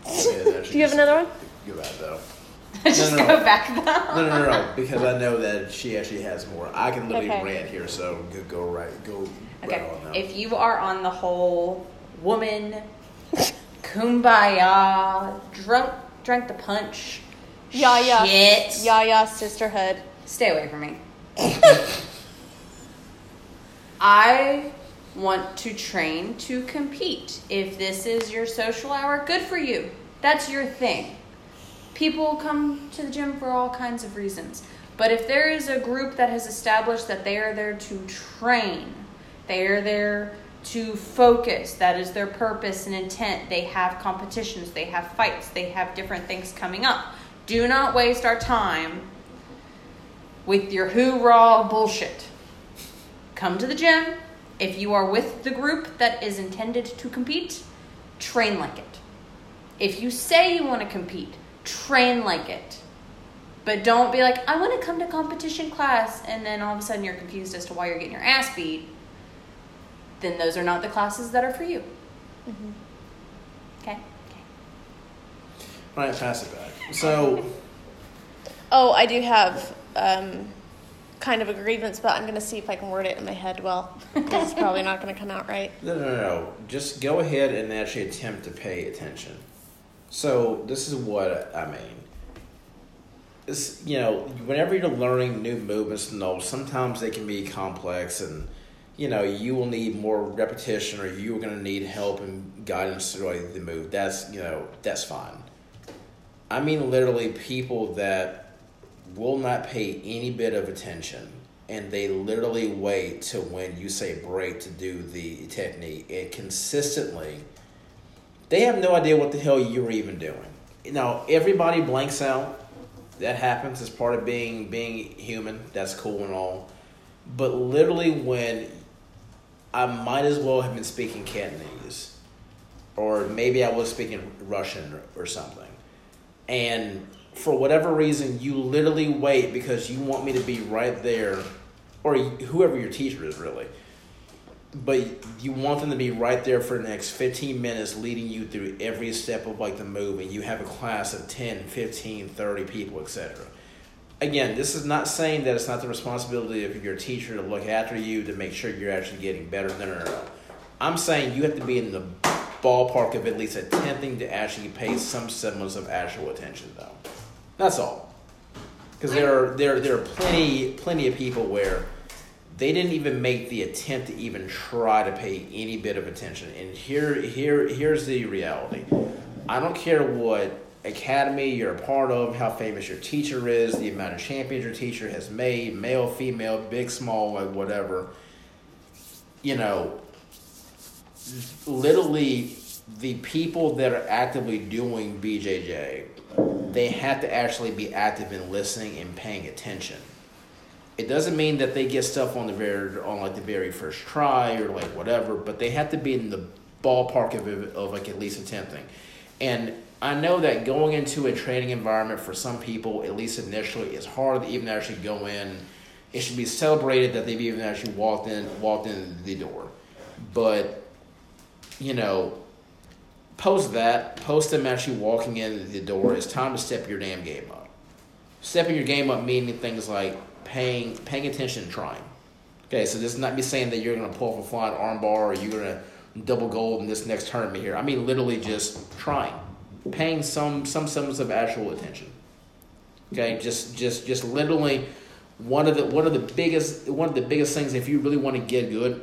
Do Do you have another one? Go back though. just No, no, go no. back though. No, no, no, no, because I know that she actually has more. I can literally Okay. rant here, so go, go right, go Okay. right on now. If you are on the whole woman, kumbaya, drunk, drunk the punch, Yeah, yeah. shit, Yeah, yeah, sisterhood. stay away from me. I want to train to compete. If this is your social hour, good for you. That's your thing. people come to the gym for all kinds of reasons. But if there is a group that has established that they are there to train, they are there to focus, that is their purpose and intent. They have competitions, they have fights, they have different things coming up. Do not waste our time with your hoorah bullshit. Come to the gym. If you are with the group that is intended to compete, train like it. If you say you want to compete, train like it. But don't be like, I want to come to competition class, and then all of a sudden you're confused as to why you're getting your ass beat. Then those are not the classes that are for you. Okay? Okay. All right, pass it back. So, Oh, I do have um, kind of a grievance, but I'm going to see if I can word it in my head well. 'cause it's probably not going to come out right. no, no, no, no. Just go ahead and actually attempt to pay attention. So, this is what I mean. It's, you know, whenever you're learning new movements and all, sometimes they can be complex and, you know, you will need more repetition or you're going to need help and guidance through the move. That's, you know, that's fine. I mean, literally, people that will not pay any bit of attention and they literally wait to when you say break to do the technique and consistently they have no idea what the hell you're even doing. Now, everybody blanks out. That happens as part of being being human. That's cool and all. But literally, when I might as well have been speaking Cantonese, or maybe I was speaking Russian or, or something, and for whatever reason, you literally wait because you want me to be right there, or whoever your teacher is, really. But you want them to be right there for the next 15 minutes leading you through every step of like the move and you have a class of 10 15 30 people etc again this is not saying that it's not the responsibility of your teacher to look after you to make sure you're actually getting better. No no no, i'm saying you have to be in the ballpark of at least attempting to actually pay some semblance of actual attention though that's all because there are there there are plenty plenty of people where they didn't even make the attempt to even try to pay any bit of attention. And here, here, here's the reality. I don't care what academy you're a part of, how famous your teacher is, the amount of champions your teacher has made, male, female, big, small, like whatever. You know, literally, the people that are actively doing BJJ, they have to actually be active in listening and paying attention it doesn't mean that they get stuff on the very on like the very first try or like whatever, but they have to be in the ballpark of of like at least attempting. And I know that going into a training environment for some people, at least initially, is hard to even actually go in. It should be celebrated that they've even actually walked in walked in the door. But you know, post that, post them actually walking in the door. It's time to step your damn game up. Stepping your game up meaning things like paying paying attention and trying. Okay, so this is not me saying that you're gonna pull off a flying armbar or you're gonna double gold in this next tournament here. I mean literally just trying. Paying some some semblance of actual attention. Okay, just just just literally one of the one of the biggest one of the biggest things if you really want to get good,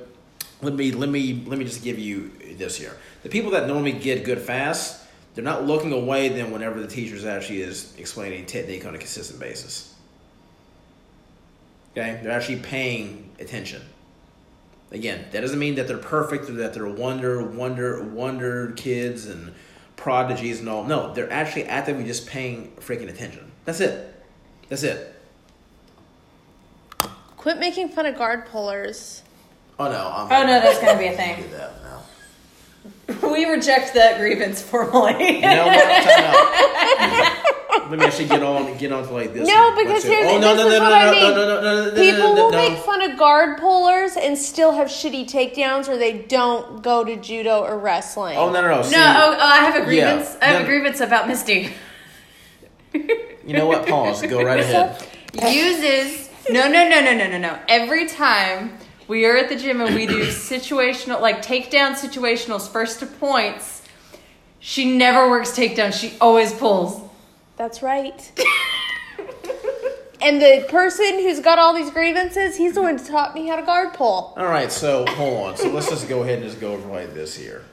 let me let me let me just give you this year. The people that normally get good fast, they're not looking away then whenever the teacher actually is explaining technique on a consistent basis. Okay, they're actually paying attention. Again, that doesn't mean that they're perfect or that they're wonder, wonder, wonder kids and prodigies and all. No, they're actually actively just paying freaking attention. That's it. That's it. Quit making fun of guard pullers. Oh no. I'm Oh, no, that's gonna be a thing. Do that now. We reject that grievance formally. You know what? Time out. Let me actually get on get on to like this. No, one. because Let's here's see. oh no this no is no what no I no, mean. no no no no no People no, will no. make fun of guard pullers and still have shitty takedowns, or they don't go to judo or wrestling. Oh no no no. See, No, oh, oh, I have a grievance. Yeah. I have No. a grievance about Misty. You know what? Pause. Go right ahead. Uses no no no no no no no. Every time we are at the gym and we do situational like takedown situationals first to points, she never works takedown. She always pulls. That's right. and the person who's got all these grievances, he's the one who taught me how to guard pull. All right, so hold on. So let's just go ahead and just go over like this here.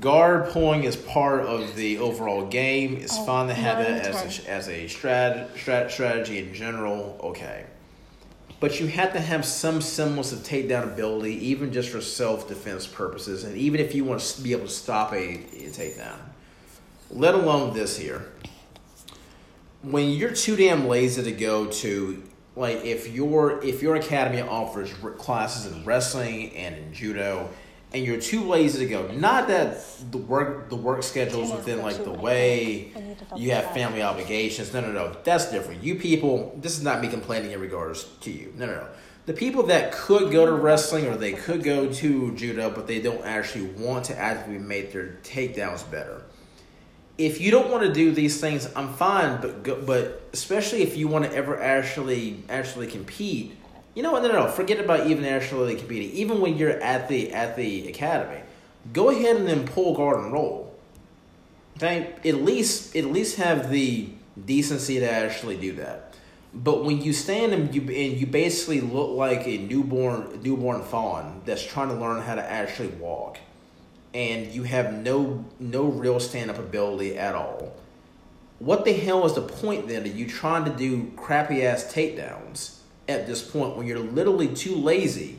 guard pulling is part of the overall game. It's Oh, fun to have it as a, as a strat, strat, strategy in general. Okay. But you have to have some semblance of takedown ability, even just for self defense purposes, and even if you want to be able to stop a, a takedown. Let alone this here. When you're too damn lazy to go to, like, if your if your academy offers classes in wrestling and in judo, and you're too lazy to go, not that the work the work schedules within like the way I need to double you have family obligations. No, no, no. That's different. You people, this is not me complaining in regards to you. No, no, no. The people that could go to wrestling or they could go to judo, but they don't actually want to actively make their takedowns better. If you don't want to do these things, I'm fine. But go, but especially if you want to ever actually actually compete, you know what? No, no, no. Forget about even actually competing. Even when you're at the at the academy, go ahead and then pull guard and roll. Okay, at least at least have the decency to actually do that. But when you stand and you and you basically look like a newborn newborn fawn that's trying to learn how to actually walk, and you have no no real stand up ability at all. What the hell is the point then of you trying to do crappy ass takedowns at this point when you're literally too lazy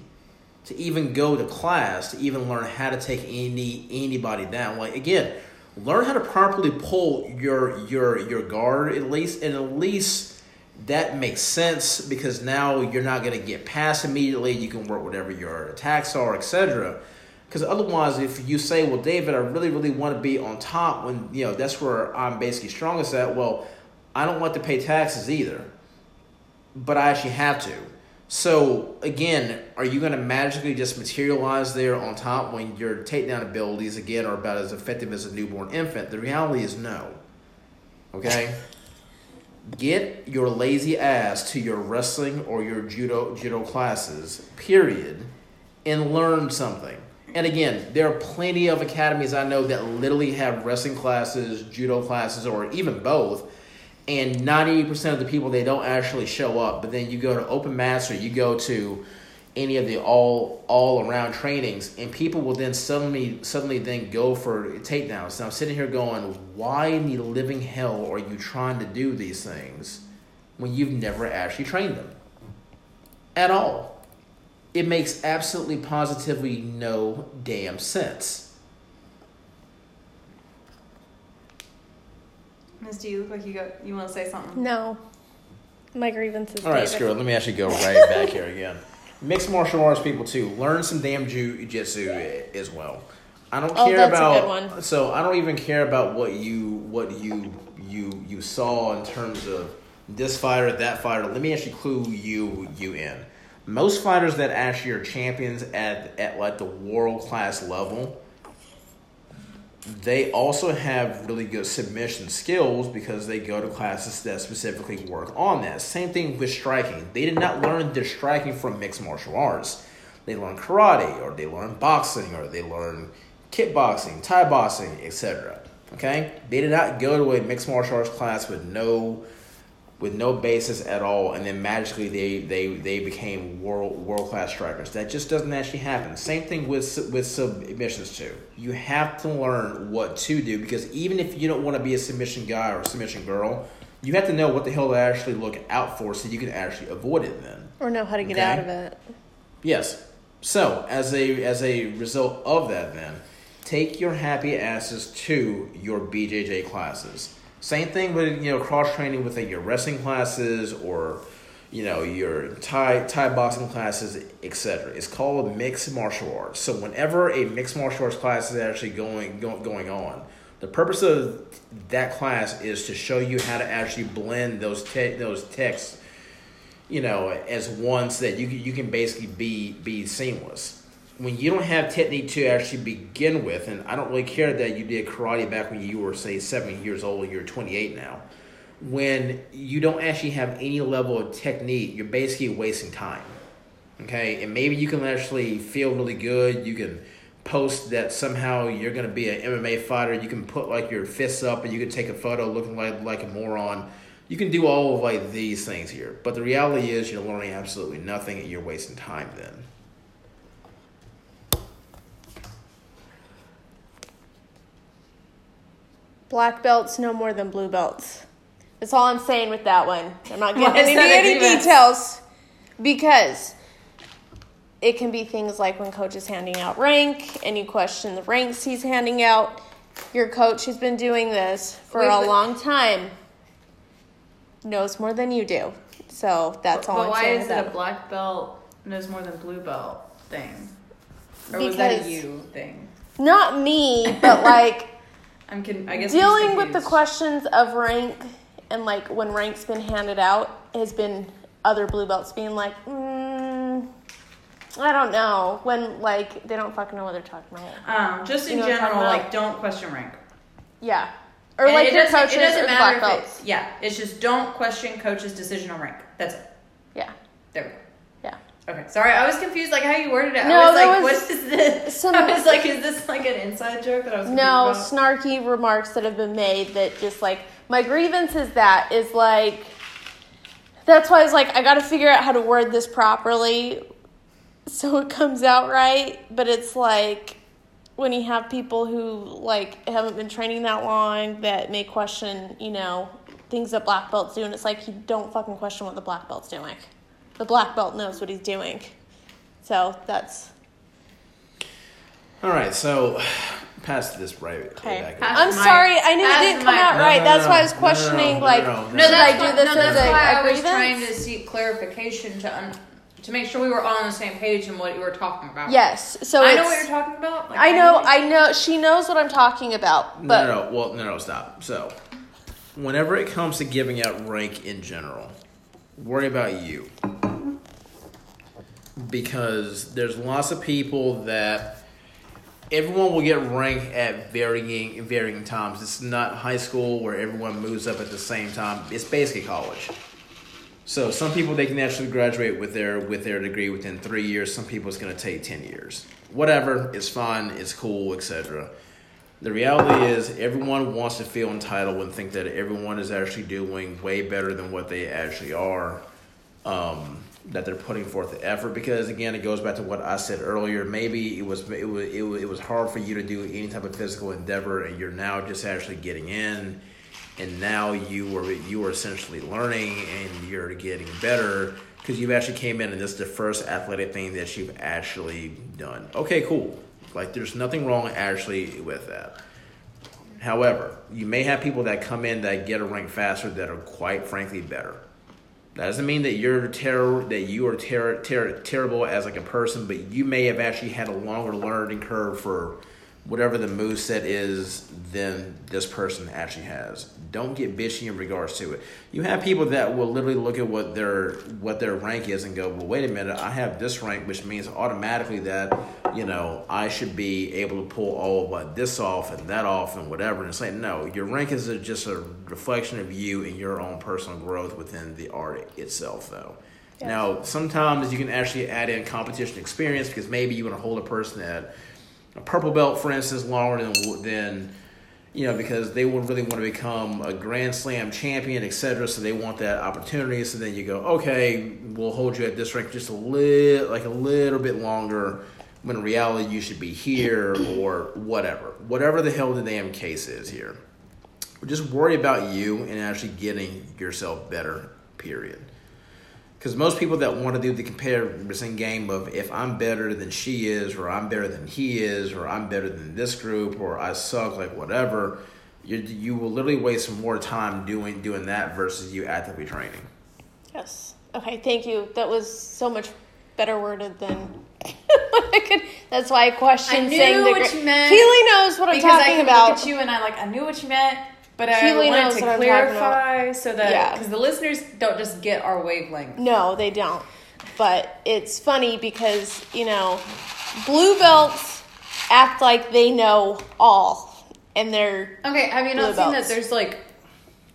to even go to class to even learn how to take any anybody down. Like again, learn how to properly pull your your your guard at least, and at least that makes sense because now you're not going to get past immediately. You can work whatever your attacks are, etc. Because otherwise, if you say, "Well, David, I really, really want to be on top," when you know that's where I'm basically strongest at. Well, I don't want to pay taxes either, but I actually have to. So again, are you going to magically just materialize there on top when your takedown abilities again are about as effective as a newborn infant? The reality is no. Okay. Get your lazy ass to your wrestling or your judo judo classes, period, and learn something. And again, there are plenty of academies I know that literally have wrestling classes, judo classes, or even both. And 90% of the people, they don't actually show up. But then you go to open mats or you go to any of the all all around trainings and people will then suddenly suddenly then go for takedowns. Now I'm sitting here going, why in the living hell are you trying to do these things when you've never actually trained them? At all. It makes absolutely positively no damn sense. Miss, do you look like you got you want to say something? No. My grievance is All right, David. screw it. Let me actually go right back here again. Mixed martial arts people too. Learn some damn jiu-jitsu as well. I don't Oh, care that's a about. good one. So I don't even care about what you what you you you saw in terms of this fighter, that fighter. Let me actually clue you you in. Most fighters that actually are champions at at like the world class level, they also have really good submission skills because they go to classes that specifically work on that. Same thing with striking. They did not learn their striking from mixed martial arts. They learn karate, or they learn boxing, or they learn kickboxing, Thai boxing, etc. Okay, they did not go to a mixed martial arts class with no with no basis at all, and then magically they they they became world world class strikers. That just doesn't actually happen. Same thing with with submissions too. You have to learn what to do because even if you don't want to be a submission guy or submission girl, you have to know what the hell to actually look out for so you can actually avoid it. Then Or know how to get Okay. out of it. Yes. So, as a as a result of that, then take your happy asses to your BJJ classes. Same thing with you know cross training with like, your wrestling classes or you know your Thai Thai boxing classes, etc. It's called mixed martial arts. So, whenever a mixed martial arts class is actually going go, going on, the purpose of that class is to show you how to actually blend those te- those texts you know, as ones that you you can basically be be seamless. When you don't have technique to actually begin with, and I don't really care that you did karate back when you were say seven years old and you're 28 now. When you don't actually have any level of technique, you're basically wasting time. Okay, and maybe you can actually feel really good. You can post that somehow you're going to be an MMA fighter. You can put like your fists up and you can take a photo looking like like a moron. You can do all of like these things here, but the reality is you're learning absolutely nothing and you're wasting time then. Black belts no more than blue belts. That's all I'm saying with that one. I'm not getting into any details because it can be things like when coach is handing out rank and you question the ranks he's handing out. Your coach who's been doing this for Wait, a long time knows more than you do. So that's all But I'm why saying. is it a black belt knows more than blue belt thing? Or was that a you thing? Not me, but like I'm con- I guess dealing with the questions of rank and like when rank's been handed out has been other blue belts being like, mm, I don't know when like they don't fucking know what they're talking about. Um, just You in know general, like don't question rank. Yeah, or And like it your doesn't, coaches it doesn't or matter black belts. it's yeah. It's just don't question coach's decision on rank. That's it. Yeah, There we go. Okay, sorry, I was confused like how you worded it. No, I was like, was what is this? some- I was like, is this like an inside joke that I was No about? snarky remarks that have been made that just like my grievance is that is like that's why I was like I got to figure out how to word this properly so it comes out right but it's like when you have people who like haven't been training that long that may question you know things that black belts do and it's like you don't fucking question what the black belt's doing the black belt knows what he's doing so that's All right, so pass this right. Okay. back I'm my- sorry, I knew it didn't come my- out No, right. no, That's no, why I was no, no, questioning, no, no, like, no, no, should. I that's do why- this no, as that's a, why a I was trying to seek clarification to un- to make sure we were all on the same page and what you were talking about. Yes. So I know what you're talking about. Like, I know, I know. She knows what I'm talking about, but no, no, no. Well, no, no, stop. So, whenever it comes to giving out rank in general, worry about you. Because there's lots of people that everyone will get ranked at varying varying times. It's not high school where everyone moves up at the same time. It's basically college. So some people they can actually graduate with their with their degree within three years. Some people it's going to take ten years. Whatever, it's fine, it's cool, etc. The reality is everyone wants to feel entitled and think that everyone is actually doing way better than what they actually are. Um, that they're putting forth the effort because again it goes back to what I said earlier. Maybe it was it was it was, it was hard for you to do any type of physical endeavor, and you're now just actually getting in, and now you were you were essentially learning and you're getting better because you've actually came in and this is the first athletic thing that you've actually done. Okay, cool. Like there's nothing wrong actually with that. However, you may have people that come in that get a rank faster that are quite frankly better. That doesn't mean that you're terror that you are ter- ter- terrible as like a person, but you may have actually had a longer learning curve for whatever the move set is then this person actually has. Don't get bitchy in regards to it. You have people that will literally look at what their what their rank is and go, "Well, wait a minute, I have this rank, which means automatically that you know I should be able to pull all of what this off and that off and whatever." And it's like, no, your rank is a, just a reflection of you and your own personal growth within the art itself, though. Yes. Now, sometimes you can actually add in competition experience because maybe you want to hold a person at a purple belt, for instance, longer than than you know because they would really want to become a Grand Slam champion, etc. So they want that opportunity. So then you go, okay, we'll hold you at this rank just a little, like a little bit longer. When in reality, you should be here or whatever, whatever the hell the damn case is here. Just worry about you and actually getting yourself better. Period. Because most people that want to do the comparison game of if I'm better than she is, or I'm better than he is, or I'm better than this group, or I suck, like whatever, you you will literally waste more time doing doing that versus you actively training. yes. Okay, thank you. That was so much better worded than I could. That's why I questioned I knew saying the what gr- you meant Keely knows what I'm because I talking could about. look at you and I like I knew what you meant, but I Keely wanted to what I'm talking about. clarify so that Yeah. because the listeners don't just get our wavelength. No, they don't. But it's funny because, you know, blue belts act like they know all. And they're Okay, have you not seen belts. that there's like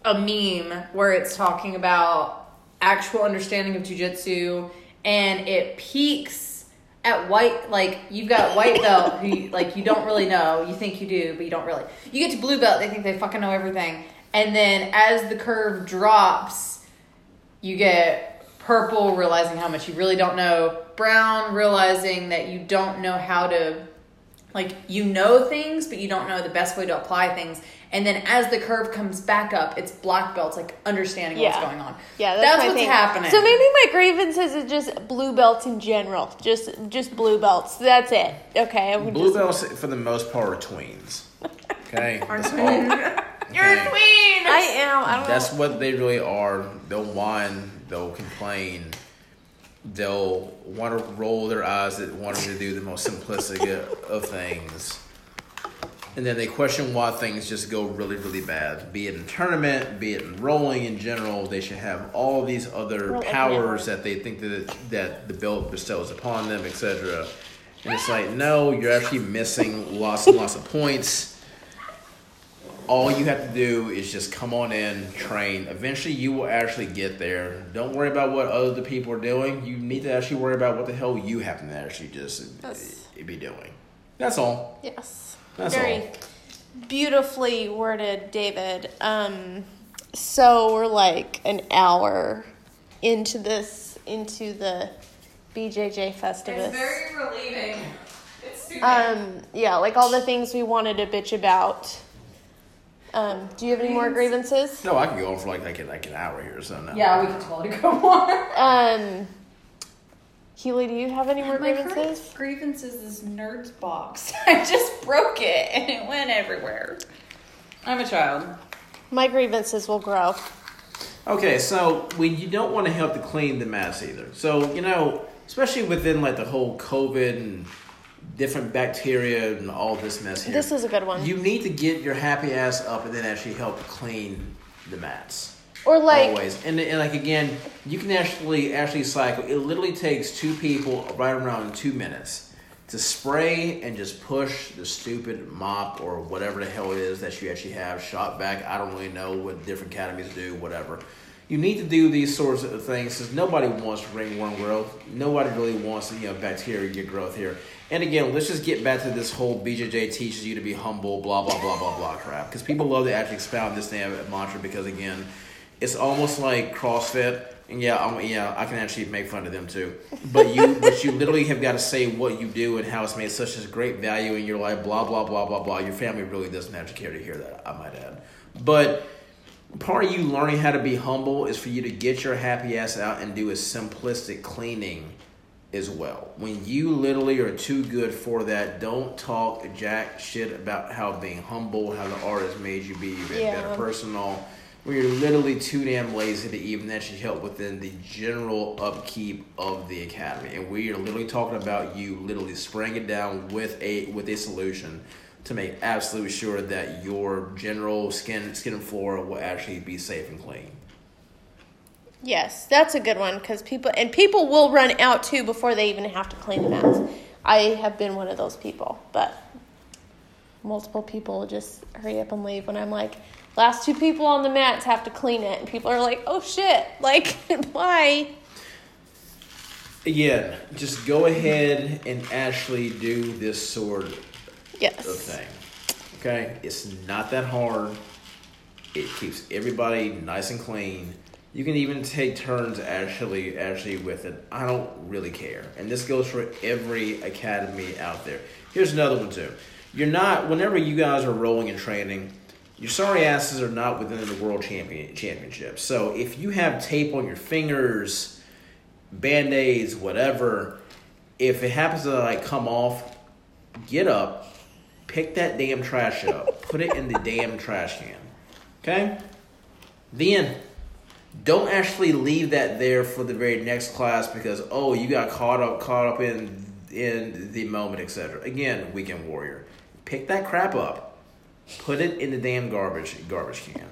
a meme where it's talking about actual understanding of jujitsu and it peaks at white like you've got white belt who like you don't really know, you think you do, but you don't really. You get to blue belt, they think they fucking know everything. And then as the curve drops, you get purple realizing how much you really don't know, brown realizing that you don't know how to like you know things but you don't know the best way to apply things And then as the curve comes back up, it's black belts, like understanding what's going on. Yeah, that's, that's, what's thing. happening. So maybe my grievances is just blue belts in general, just just blue belts. That's it. Okay, I'm Blue just, belts, for the most part, are tweens. Okay, that's all. You're a Okay. queen. I am. I don't That's know. what they really are. They'll whine. They'll complain. They'll want to roll their eyes at wanting to do the most simplistic of- of things. And then they question why things just go really, really bad. Be it in tournament, be it in rolling in general, they should have all these other Roll powers that they think that that the belt bestows upon them, etc. And it's like, no, you're actually missing lots and lots of points all you have to do is just come on in, train. Eventually, you will actually get there. Don't worry about what other people are doing. You need to actually worry about what the hell you happen to actually just Yes. be doing. That's all. Yes. That's Very all. beautifully worded, David. Um, so we're like an hour into this, into the BJJ Festivus. It's very relieving. It's too um, yeah, like all the things we wanted to bitch about. Um, do you have any more grievances? No, I can go on for like like, like an hour here, so no. yeah, we can totally go more. Um, Keely, do you have any more grievances? My grievances? is this nerds box. I just broke it and it went everywhere. I'm a child. My grievances will grow. Okay, so we you don't want to help to clean the mats either. So you know, especially within like the whole COVID and different bacteria and all this mess here. This is a good one. You need to get your happy ass up and then actually help clean the mats. Or like, always. And, and like again you can actually actually cycle. It literally takes two people right around two minutes to spray and just push the stupid mop or whatever the hell it is that you actually have shot back. I don't really know what different academies do whatever. You need to do these sorts of things because nobody wants ringworm growth. Nobody really wants you know bacteria growth here. And again let's just get back to this whole bjj teaches you to be humble blah blah blah blah blah crap. Because people love to actually expound this damn mantra because again it's almost like CrossFit. And yeah, I'm, yeah, I can actually make fun of them too. But you, but you literally have got to say what you do and how it's made such a great value in your life. Blah blah blah blah blah. Your family really doesn't actually care to hear that. I might add. But part of you learning how to be humble is for you to get your happy ass out and do a simplistic cleaning as well. When you literally are too good for that, don't talk jack shit about how being humble, how the art has made you be a Yeah. better person. all. When you're literally too damn lazy to even actually help within the general upkeep of the academy, and we are literally talking about you literally spraying it down with a with a solution to make absolutely sure that your general skin skin and flora will actually be safe and clean. yes, that's a good one because people and people will run out too before they even have to clean the mats. I have been one of those people, but multiple people just hurry up and leave when I'm like, last two people on the mats have to clean it, and people are like, oh shit, like why? Again, just go ahead and actually do this sort of Yes. thing. Okay? It's not that hard. It keeps everybody nice and clean. You can even take turns actually actually with it. I don't really care. And this goes for every academy out there. Here's another one too. You're not whenever you guys are rolling and training, your sorry asses are not within the world champion championship. So if you have tape on your fingers, band-aids, whatever, if it happens to like come off, get up, pick that damn trash up, put it in the damn trash can. Okay? Then don't actually leave that there for the very next class because oh you got caught up caught up in in the moment, etc. Again, weekend warrior. Pick that crap up, put it in the damn garbage garbage can.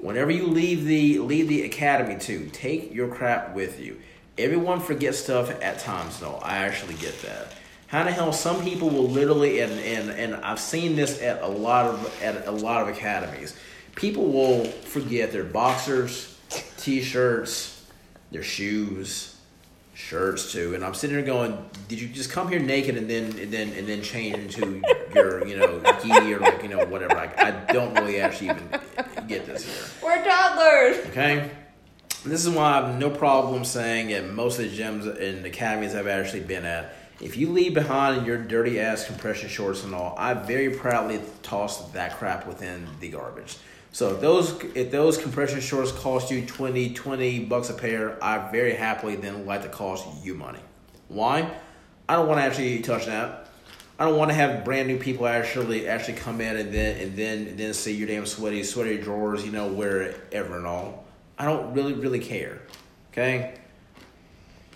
Whenever you leave the leave the academy too, take your crap with you. Everyone forgets stuff at times though. I actually get that. How the hell some people will literally and, and, and I've seen this at a lot of at a lot of academies. People will forget their boxers, t-shirts, their shoes, shirts too. And I'm sitting here going, did you just come here naked and then and then and then change into your you know gi or like you know whatever? I, I don't really actually even get this here. We're toddlers. Okay. This is why I have no problem saying at most of the gyms and academies I've actually been at, If you leave behind your dirty ass compression shorts and all, I very proudly toss that crap within the garbage. So if those if those compression shorts cost you 20, 20 bucks a pair, I very happily then like to cost you money. Why? I don't want to actually touch that. I don't want to have brand new people actually actually come in and then and then and then see your damn sweaty sweaty drawers, you know, wherever and all. I don't really really care. Okay.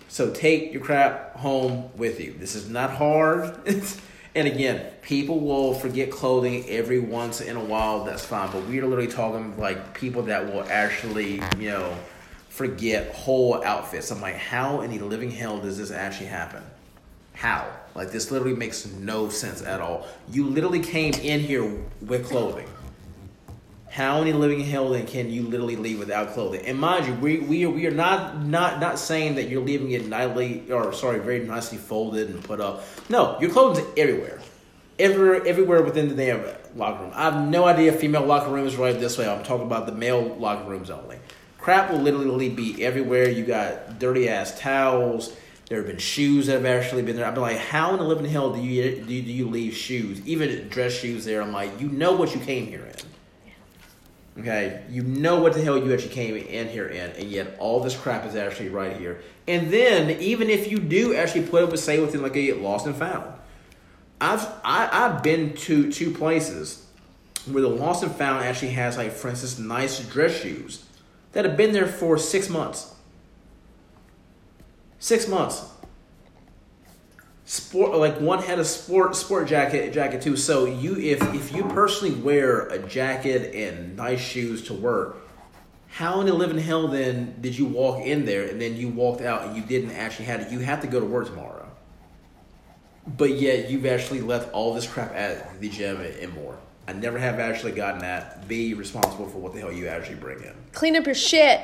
So take your crap home with you. This is not hard. and again, people will forget clothing every once in a while. That's fine. But we're literally talking like people that will actually, you know, forget whole outfits. I'm like, how in the living hell does this actually happen? How? Like this literally makes no sense at all. You literally came in here with clothing. How the living hell then can you literally leave without clothing? And mind you, we we are, we are not not not saying that you're leaving it nightly or sorry, very nicely folded and put up. No, your clothing's everywhere, everywhere everywhere within the damn locker room. I have no idea if female locker rooms right this way. I'm talking about the male locker rooms only. Crap will literally be everywhere. You got dirty ass towels there have been shoes that have actually been there. I've been like, how in the living hell do you do you leave shoes, even dress shoes there? I'm like, you know what you came here in. Okay, you know what the hell you actually came in here in, and yet all this crap is actually right here. And then even if you do actually put up a say within like a lost and found, I've I, I've been to two places where the lost and found actually has like for instance nice dress shoes that have been there for six months Six months. Sport like one had a sport sport jacket jacket too. So you if if you personally wear a jacket and nice shoes to work, how in the living hell then did you walk in there and then you walked out and you didn't actually have it? You have to go to work tomorrow. But yet you've actually left all this crap at the gym and more. I never have actually gotten that. Be responsible for what the hell you actually bring in. Clean up your shit.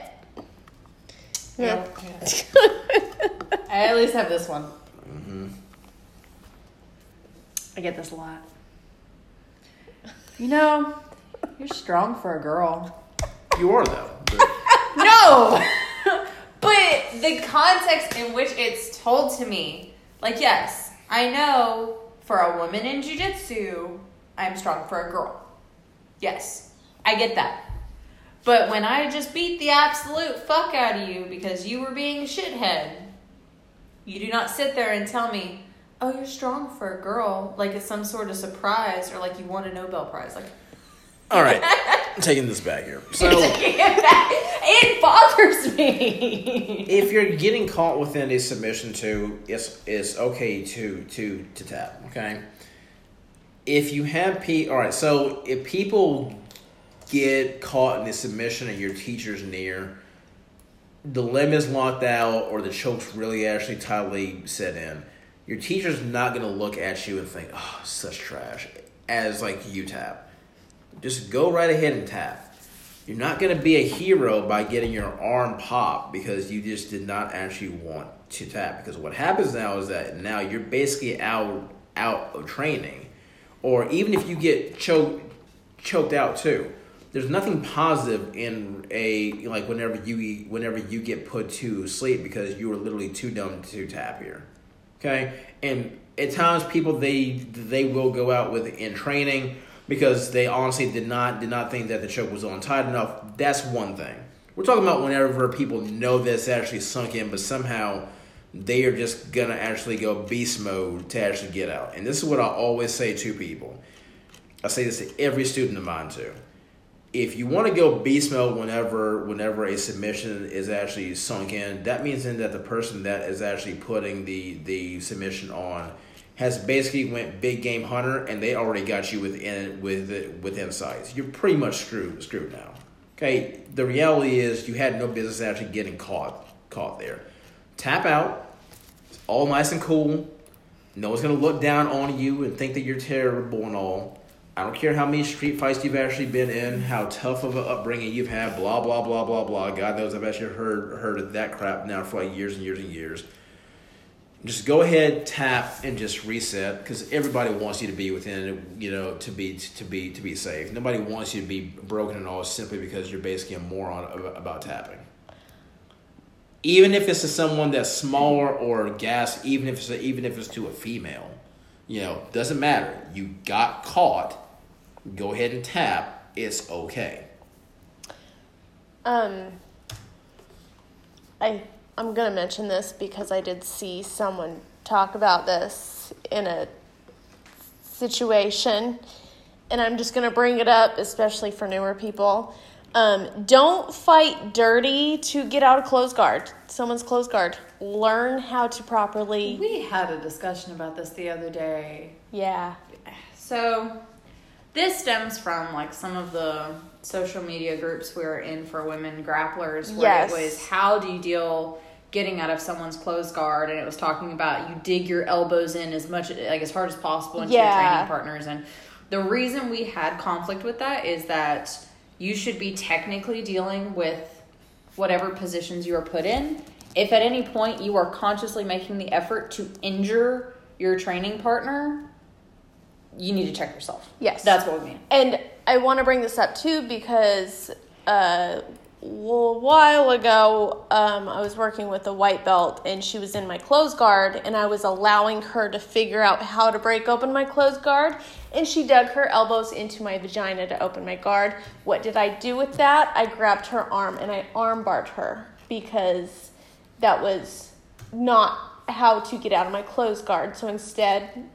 Yeah. I at least have this one. Mm-hmm. I get this a lot. You know, you're strong for a girl. You are though. But No! but the context in which it's told to me, like, yes, I know for a woman in jujitsu, I'm strong for a girl. Yes, I get that. But when I just beat the absolute fuck out of you because you were being a shithead, you do not sit there and tell me, oh, you're strong for a girl, like it's some sort of surprise or like you won a Nobel Prize. Like, all right, I'm taking this back here. So it bothers me. if you're getting caught within a submission to, it's it's okay to to to tap. Okay. If you have p, all right. So if people get caught in a submission and your teacher's near, the limb is locked out or the choke's really actually tightly set in, your teacher's not to look at you and think, oh, such trash, as like you tap. Just go right ahead and tap. You're not to be a hero by getting your arm popped because you just did not actually want to tap. Because what happens now is that now you're basically out out of training, or even if you get choked choked out too there's nothing positive in a like whenever you whenever you get put to sleep because you were literally too dumb to tap here. Okay, and at times people they they will go out with in training because they honestly did not did not think that the choke was on tight enough. That's one thing. We're talking about whenever people know this actually sunk in, but somehow they are just gonna actually go beast mode to actually get out. And this is what I always say to people. I say this to every student of mine too if you want to go beast mode whenever whenever a submission is actually sunk in, that means then that the person that is actually putting the the submission on has basically went big game hunter and they already got you within with within sights. You're pretty much screwed screwed now. Okay, the reality is you had no business actually getting caught caught there. Tap out. It's all nice and cool. No one's gonna look down on you and think that you're terrible and all. I don't care how many street fights you've actually been in, how tough of an upbringing you've had, blah blah blah blah blah. God knows I've actually heard heard of that crap now for like years and years and years. Just go ahead, tap, and just reset because everybody wants you to be within, you know, to be to be to be safe. Nobody wants you to be broken and all simply because you're basically a moron about tapping. even if it's to someone that's smaller or gas, even if it's a, even if it's to a female, you know, doesn't matter. You got caught. Go ahead and tap. It's okay. Um, I I'm gonna mention this because I did see someone talk about this in a situation, and I'm just gonna bring it up, especially for newer people. Um, don't fight dirty to get out of close guard. Someone's close guard. Learn how to properly. We had a discussion about this the other day. Yeah. So, this stems from like some of the social media groups we were in for women grapplers, where Yes. it was how do you deal getting out of someone's closed guard, and it was talking about you dig your elbows in as much like as hard as possible into your training partners, and the reason we had conflict with that is that you should be technically dealing with whatever positions you are put in. If at any point you are consciously making the effort to injure your training partner, you need to check yourself. Yes. That's what we mean. And I want to bring this up too because uh, a while ago um, I was working with a white belt and she was in my closed guard and I was allowing her to figure out how to break open my closed guard and she dug her elbows into my vagina to open my guard. What did I do with that? I grabbed her arm and I arm barred her because that was not how to get out of my closed guard. So instead,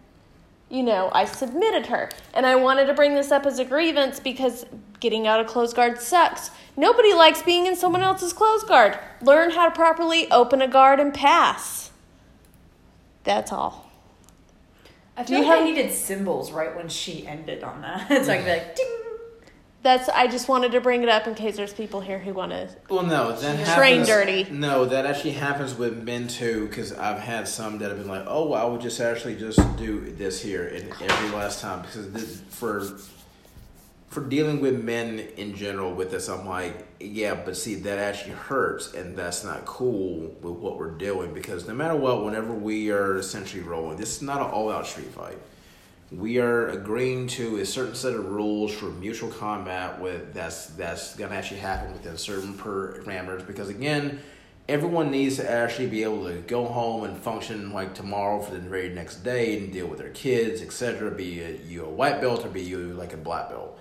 you know, I submitted her. And I wanted to bring this up as a grievance because getting out of closed guard sucks. Nobody likes being in someone else's closed guard. Learn how to properly open a guard and pass. That's all. I Do feel you like have- I needed cymbals right when she ended on that. It's like like ding. That's I just wanted to bring it up in case there's people here who want to Well, no, that happens. Train dirty. No, that actually happens with men too. Because I've had some that have been like, "Oh, well, I would just actually just do this here and every last time." Because this, for for dealing with men in general with this, I'm like, yeah, but see, that actually hurts, and that's not cool with what we're doing. Because no matter what, whenever we are essentially rolling, this is not an all-out street fight. We are agreeing to a certain set of rules for mutual combat with that's that's gonna actually happen within certain parameters. Because again, everyone needs to actually be able to go home and function like tomorrow for the very next day and deal with their kids, etc. Be it you a white belt or be you like a black belt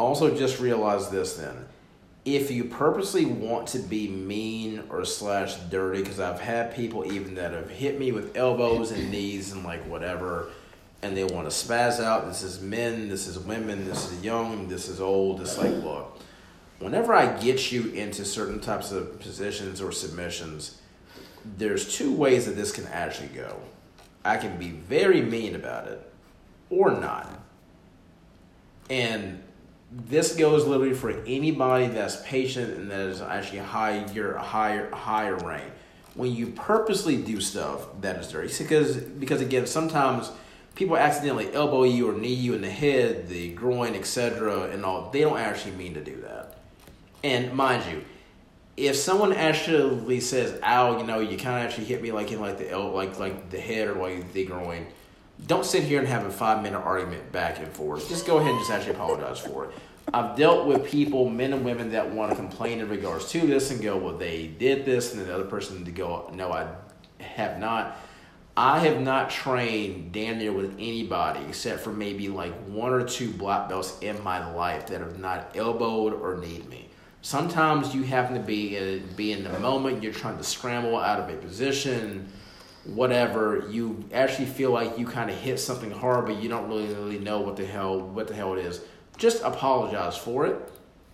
also just realize this then if you purposely want to be mean or slash dirty because i've had people even that have hit me with elbows and knees and like whatever and they want to spaz out this is men this is women this is young this is old it's like look whenever i get you into certain types of positions or submissions there's two ways that this can actually go. I can be very mean about it or not. And this goes literally for anybody that's patient and that is actually higher higher higher rank. When you purposely do stuff that is dirty, because because again sometimes people accidentally elbow you or knee you in the head, the groin, etc., and all. They don't actually mean to do that. And mind you, if someone actually says, "Ow," you know, you kind of actually hit me like in like the el- like like the head or like the groin. Don't sit here and have a five minute argument back and forth. Just go ahead and just actually apologize for it. I've dealt with people, men and women, that want to complain in regards to this and go, "Well, they did this," and the other person to go, "No, I have not." I have not trained damn near with anybody except for maybe like one or two black belts in my life that have not elbowed or kneed me. Sometimes you happen to be in, be in the moment. You're trying to scramble out of a position, whatever. You actually feel like you kind of hit something hard, but you don't really really know what the hell what the hell it is. Just apologize for it.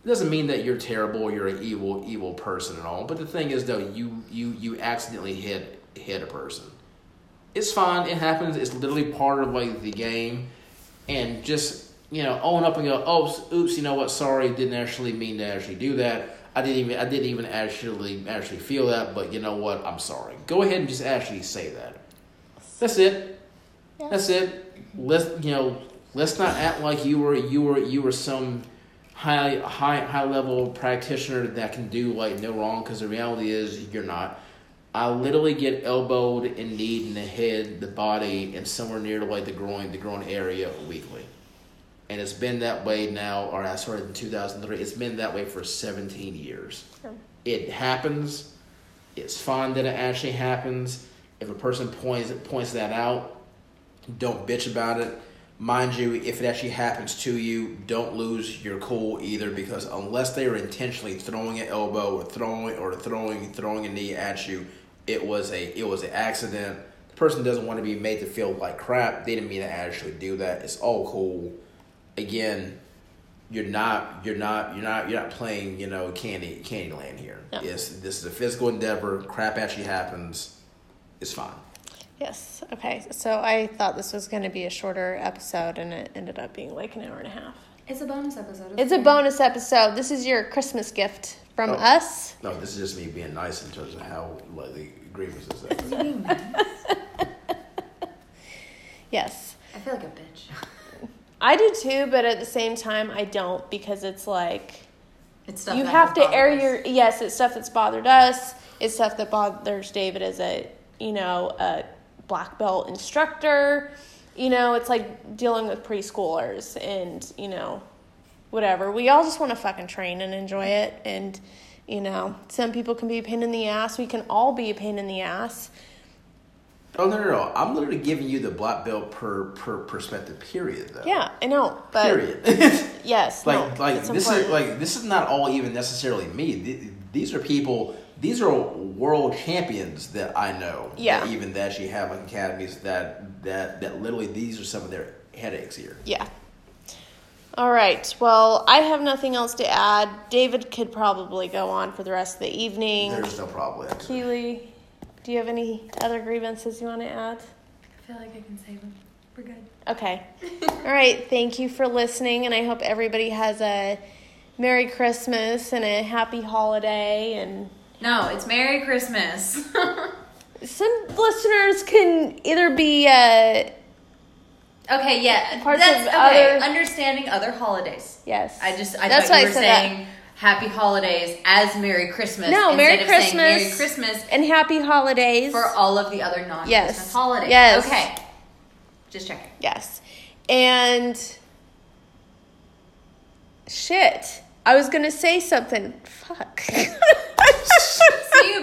It doesn't mean that you're terrible or you're an evil evil person at all. But the thing is, though, you you you accidentally hit hit a person it's fine. It happens. It's literally part of like the game, and just you know own up and go, oh, oops, you know what? Sorry, didn't actually mean to actually do that. I didn't even I didn't even actually actually feel that, but you know what? I'm sorry. Go ahead and just actually say that. That's it. Yeah. That's it. Let's you know. Let's not act like you were you were you were some high high high level practitioner that can do like no wrong because the reality is you're not. I literally get elbowed and kneed in the head, the body, and somewhere near to like the groin, the groin area weekly. And it's been that way now, or I started in 2003. It's been that way for 17 years. Yeah. It happens. It's fine that it actually happens. If a person points points that out, don't bitch about it. Mind you, if it actually happens to you, don't lose your cool either because unless they are intentionally throwing an elbow or throwing or throwing throwing a knee at you, it was a it was an accident. The person doesn't want to be made to feel like crap. They didn't mean to actually do that. It's all cool. Again, you're not you're not you're not you're not playing you know candy Candyland here. No. It's this is a physical endeavor. Crap actually happens. It's fine. Yes. Okay. So I thought this was going to be a shorter episode, and it ended up being like an hour and a half. It's a bonus episode. It's a bonus episode. This is your Christmas gift from Oh. us. No, this is just me being nice in terms of how like the grievances. Are. Yes. I feel like a bitch. I do too, but at the same time, I don't because it's like It's stuff you that have to air us. your yes. It's stuff that's bothered us. It's stuff that bothers David as a you know a black belt instructor. You know, it's like dealing with preschoolers and you know whatever. We all just want to fucking train and enjoy it. And you know, some people can be a pain in the ass. We can all be a pain in the ass. Oh no, no, no! I'm literally giving you the black belt per per perspective. Period, though. Yeah, I know, but Period. yes, like no, like this important. is like this is not all even necessarily me. These are people. These are world champions that I know. Yeah. That even that actually have academies that that that literally these are some of their headaches here. Yeah. All right. Well, I have nothing else to add. David could probably go on for the rest of the evening. There's no problem. Keely, do you have any other grievances you want to add? I feel like I can save them. We're good. Okay. All right. Thank you for listening, and I hope everybody has a Merry Christmas and a Happy Holiday. And No, it's Merry Christmas. some listeners can either be uh, okay, yeah. Parts that's of okay. other- Understanding other holidays. yes. I just I That's thought you were saying Happy Holidays as Merry Christmas. No, instead Merry of saying Merry Christmas. Christmas and Happy Holidays for all of the other non-Christmas Yes. holidays. Yes. Okay. Just checking. Yes. And shit. I was gonna say something. Fuck. See you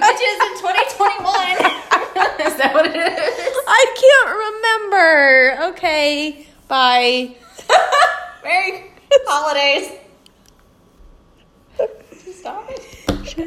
bitches in 2021. is that what it is? I can't remember. Okay. Bye. Merry holidays. Stop it.